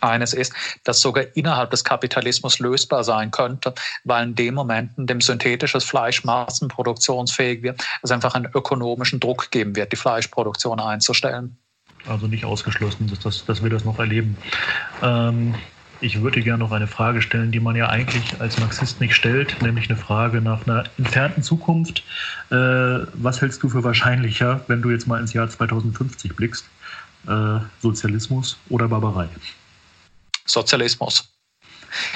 eines ist, das sogar innerhalb des Kapitalismus lösbar sein könnte, weil in dem Moment, in dem synthetisches Fleisch massenproduktionsfähig wird, es einfach einen ökonomischen Druck geben wird, die Fleischproduktion einzustellen. Also nicht ausgeschlossen, dass, das, dass wir das noch erleben. Ähm, ich würde gerne noch eine Frage stellen, die man ja eigentlich als Marxist nicht stellt, nämlich eine Frage nach einer entfernten Zukunft. Äh, was hältst du für wahrscheinlicher, wenn du jetzt mal ins Jahr 2050 blickst? Äh, Sozialismus oder Barbarei? Sozialismus.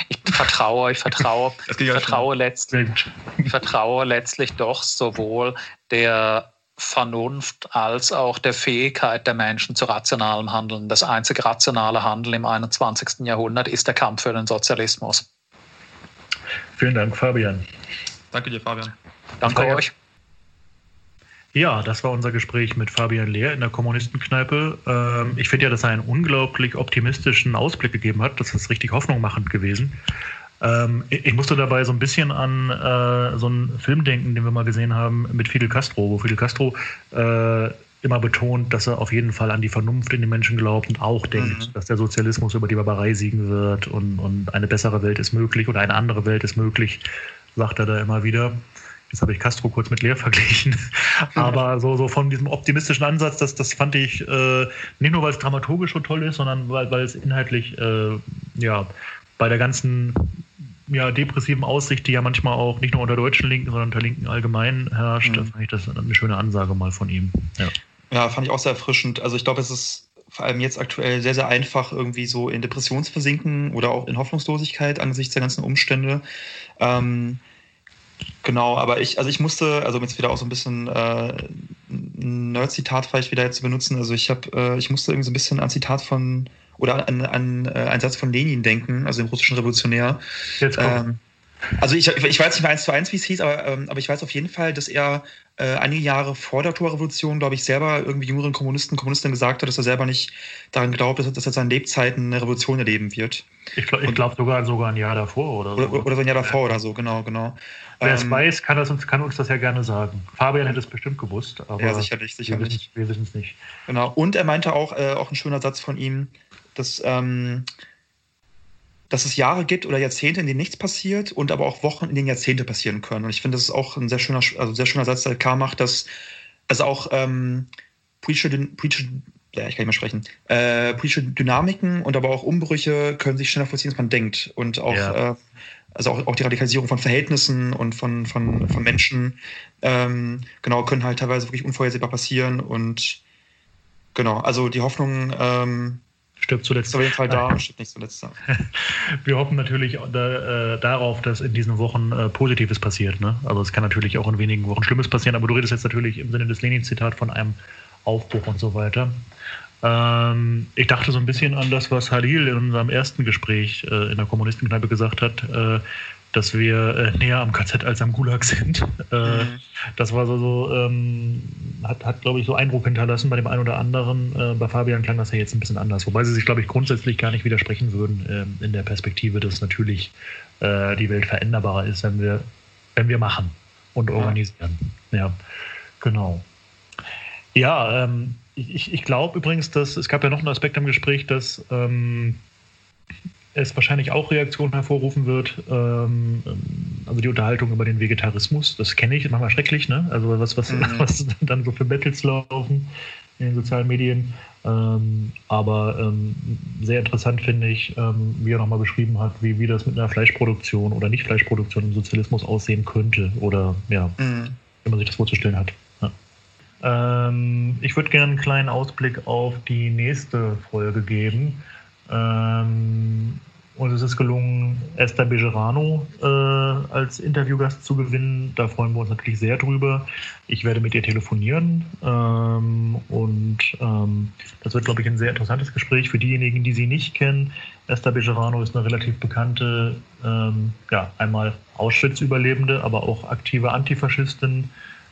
Ich vertraue, ich vertraue, ich vertraue, letztlich, ich vertraue letztlich doch sowohl der Vernunft als auch der Fähigkeit der Menschen zu rationalem Handeln. Das einzige rationale Handeln im 21. Jahrhundert ist der Kampf für den Sozialismus. Vielen Dank, Fabian. Danke dir, Fabian. Danke euch. Ja, das war unser Gespräch mit Fabian Lehr in der Kommunistenkneipe. Ähm, ich finde ja, dass er einen unglaublich optimistischen Ausblick gegeben hat. Das ist richtig hoffnungmachend gewesen. Ähm, ich musste dabei so ein bisschen an äh, so einen Film denken, den wir mal gesehen haben mit Fidel Castro, wo Fidel Castro äh, immer betont, dass er auf jeden Fall an die Vernunft in den Menschen glaubt und auch denkt, mhm. dass der Sozialismus über die Barbarei siegen wird und, und eine bessere Welt ist möglich oder eine andere Welt ist möglich, sagt er da immer wieder. Jetzt habe ich Castro kurz mit Leer verglichen. Aber so, so von diesem optimistischen Ansatz, das, das fand ich äh, nicht nur, weil es dramaturgisch so toll ist, sondern weil, weil es inhaltlich äh, ja, bei der ganzen ja, depressiven Aussicht, die ja manchmal auch nicht nur unter deutschen Linken, sondern unter Linken allgemein herrscht, mhm. fand ich das eine schöne Ansage mal von ihm. Ja, ja fand ich auch sehr erfrischend. Also ich glaube, es ist vor allem jetzt aktuell sehr, sehr einfach, irgendwie so in Depressionsversinken oder auch in Hoffnungslosigkeit angesichts der ganzen Umstände. Ähm, Genau, aber ich, also ich musste, also jetzt wieder auch so ein bisschen äh, ein Nerd-Zitat vielleicht wieder jetzt benutzen. Also ich habe, äh, ich musste irgendwie so ein bisschen an Zitat von oder an, an äh, einen Satz von Lenin denken, also dem russischen Revolutionär. Jetzt kommt. Ähm, Also ich, ich weiß nicht mehr eins zu eins, wie es hieß, aber, ähm, aber ich weiß auf jeden Fall, dass er äh, einige Jahre vor der Oktoberrevolution, glaube ich, selber irgendwie jüngeren Kommunisten, Kommunistinnen gesagt hat, dass er selber nicht daran glaubt, dass, dass er seinen Lebzeiten eine Revolution erleben wird. Ich glaube glaub sogar, sogar ein Jahr davor oder so. Oder, oder so ein Jahr davor oder so, genau, genau. Wer es ähm, weiß, kann, das uns, kann uns das ja gerne sagen. Fabian hätte es bestimmt gewusst, aber ja, sicherlich, sicherlich. wir wissen es nicht. Genau. Und er meinte auch, äh, auch ein schöner Satz von ihm, dass ähm, dass es Jahre gibt oder Jahrzehnte, in denen nichts passiert und aber auch Wochen, in denen Jahrzehnte passieren können. Und ich finde, das ist auch ein sehr schöner, also sehr schöner Satz, der klar macht, dass also auch ähm, politische, politische ja, ich kann nicht mehr sprechen, äh, politische Dynamiken und aber auch Umbrüche können sich schneller vollziehen, als man denkt. Und auch, ja. äh, also auch, auch die Radikalisierung von Verhältnissen und von, von, von Menschen, ähm, genau, können halt teilweise wirklich unvorhersehbar passieren. Und genau, also die Hoffnung, ähm, stirbt zuletzt. Auf jeden Fall da und stirbt nicht zuletzt da. Wir hoffen natürlich da, äh, darauf, dass in diesen Wochen äh, Positives passiert. Ne? Also es kann natürlich auch in wenigen Wochen Schlimmes passieren, aber du redest jetzt natürlich im Sinne des Lenin-Zitat von einem Aufbruch und so weiter. Ähm, ich dachte so ein bisschen an das, was Halil in unserem ersten Gespräch äh, in der Kommunistenkneipe gesagt hat, äh, dass wir äh, näher am KZ als am Gulag sind. Äh, mhm. Das war so, so ähm, hat, hat glaube ich, so Eindruck hinterlassen bei dem einen oder anderen. Äh, bei Fabian klang das ja jetzt ein bisschen anders, wobei sie sich, glaube ich, grundsätzlich gar nicht widersprechen würden ähm, in der Perspektive, dass natürlich äh, die Welt veränderbarer ist, wenn wir, wenn wir machen und organisieren. Ja, ja genau. Ja, ähm, ich, ich glaube übrigens, dass es gab ja noch einen Aspekt am Gespräch, dass ähm, es wahrscheinlich auch Reaktionen hervorrufen wird. Ähm, also die Unterhaltung über den Vegetarismus, das kenne ich, manchmal schrecklich, ne? Also was, was, mhm. was dann so für Battles laufen in den sozialen Medien. Ähm, aber ähm, sehr interessant finde ich, ähm, wie er nochmal beschrieben hat, wie, wie das mit einer Fleischproduktion oder Nicht-Fleischproduktion im Sozialismus aussehen könnte oder ja, mhm. wie man sich das vorzustellen hat. Ja. Ähm, ich würde gerne einen kleinen Ausblick auf die nächste Folge geben. Ähm, und es ist gelungen, Esther Bejerano äh, als Interviewgast zu gewinnen. Da freuen wir uns natürlich sehr drüber. Ich werde mit ihr telefonieren ähm, und ähm, das wird, glaube ich, ein sehr interessantes Gespräch für diejenigen, die sie nicht kennen. Esther Bejerano ist eine relativ bekannte, ähm, ja, einmal Auschwitz-Überlebende, aber auch aktive Antifaschistin.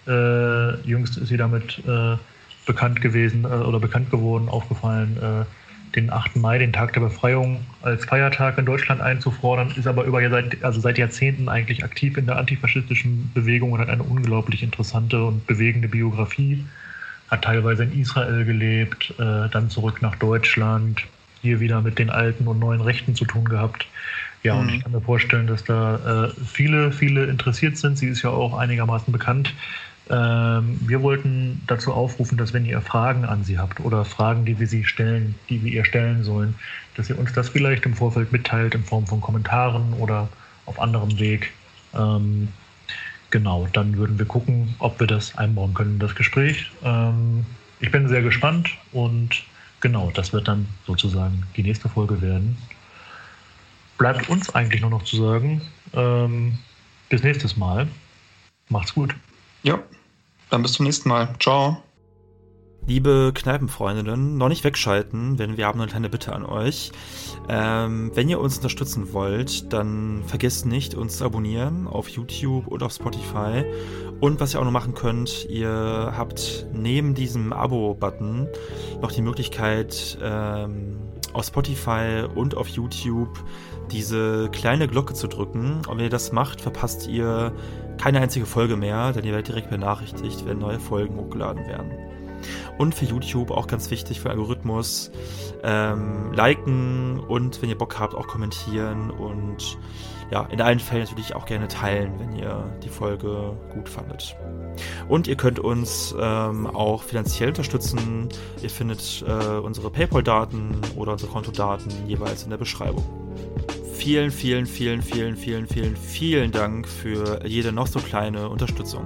Äh, jüngst ist sie damit äh, bekannt gewesen äh, oder bekannt geworden, aufgefallen äh, den 8. Mai, den Tag der Befreiung, als Feiertag in Deutschland einzufordern, ist aber über seit, also seit Jahrzehnten eigentlich aktiv in der antifaschistischen Bewegung und hat eine unglaublich interessante und bewegende Biografie. Hat teilweise in Israel gelebt, äh, dann zurück nach Deutschland, hier wieder mit den alten und neuen Rechten zu tun gehabt. Ja, mhm. und ich kann mir vorstellen, dass da äh, viele, viele interessiert sind. Sie ist ja auch einigermaßen bekannt wir wollten dazu aufrufen, dass wenn ihr Fragen an sie habt oder Fragen, die wir sie stellen, die wir ihr stellen sollen, dass ihr uns das vielleicht im Vorfeld mitteilt in Form von Kommentaren oder auf anderem Weg. Ähm, genau, dann würden wir gucken, ob wir das einbauen können in das Gespräch. Ähm, ich bin sehr gespannt und genau, das wird dann sozusagen die nächste Folge werden. Bleibt uns eigentlich nur noch zu sagen, ähm, bis nächstes Mal. Macht's gut. Ja. Dann bis zum nächsten Mal. Ciao. Liebe Kneipenfreundinnen, noch nicht wegschalten, denn wir haben eine kleine Bitte an euch. Ähm, wenn ihr uns unterstützen wollt, dann vergesst nicht, uns zu abonnieren auf YouTube oder auf Spotify. Und was ihr auch noch machen könnt, ihr habt neben diesem Abo-Button noch die Möglichkeit, ähm, auf Spotify und auf YouTube diese kleine Glocke zu drücken. Und wenn ihr das macht, verpasst ihr keine einzige Folge mehr, denn ihr werdet direkt benachrichtigt, wenn neue Folgen hochgeladen werden. Und für YouTube auch ganz wichtig für den Algorithmus, ähm, liken und wenn ihr Bock habt, auch kommentieren und ja, in allen Fällen natürlich auch gerne teilen, wenn ihr die Folge gut fandet. Und ihr könnt uns ähm, auch finanziell unterstützen. Ihr findet äh, unsere PayPal-Daten oder unsere Kontodaten jeweils in der Beschreibung vielen, vielen, vielen, vielen, vielen, vielen, vielen Dank für jede noch so kleine Unterstützung.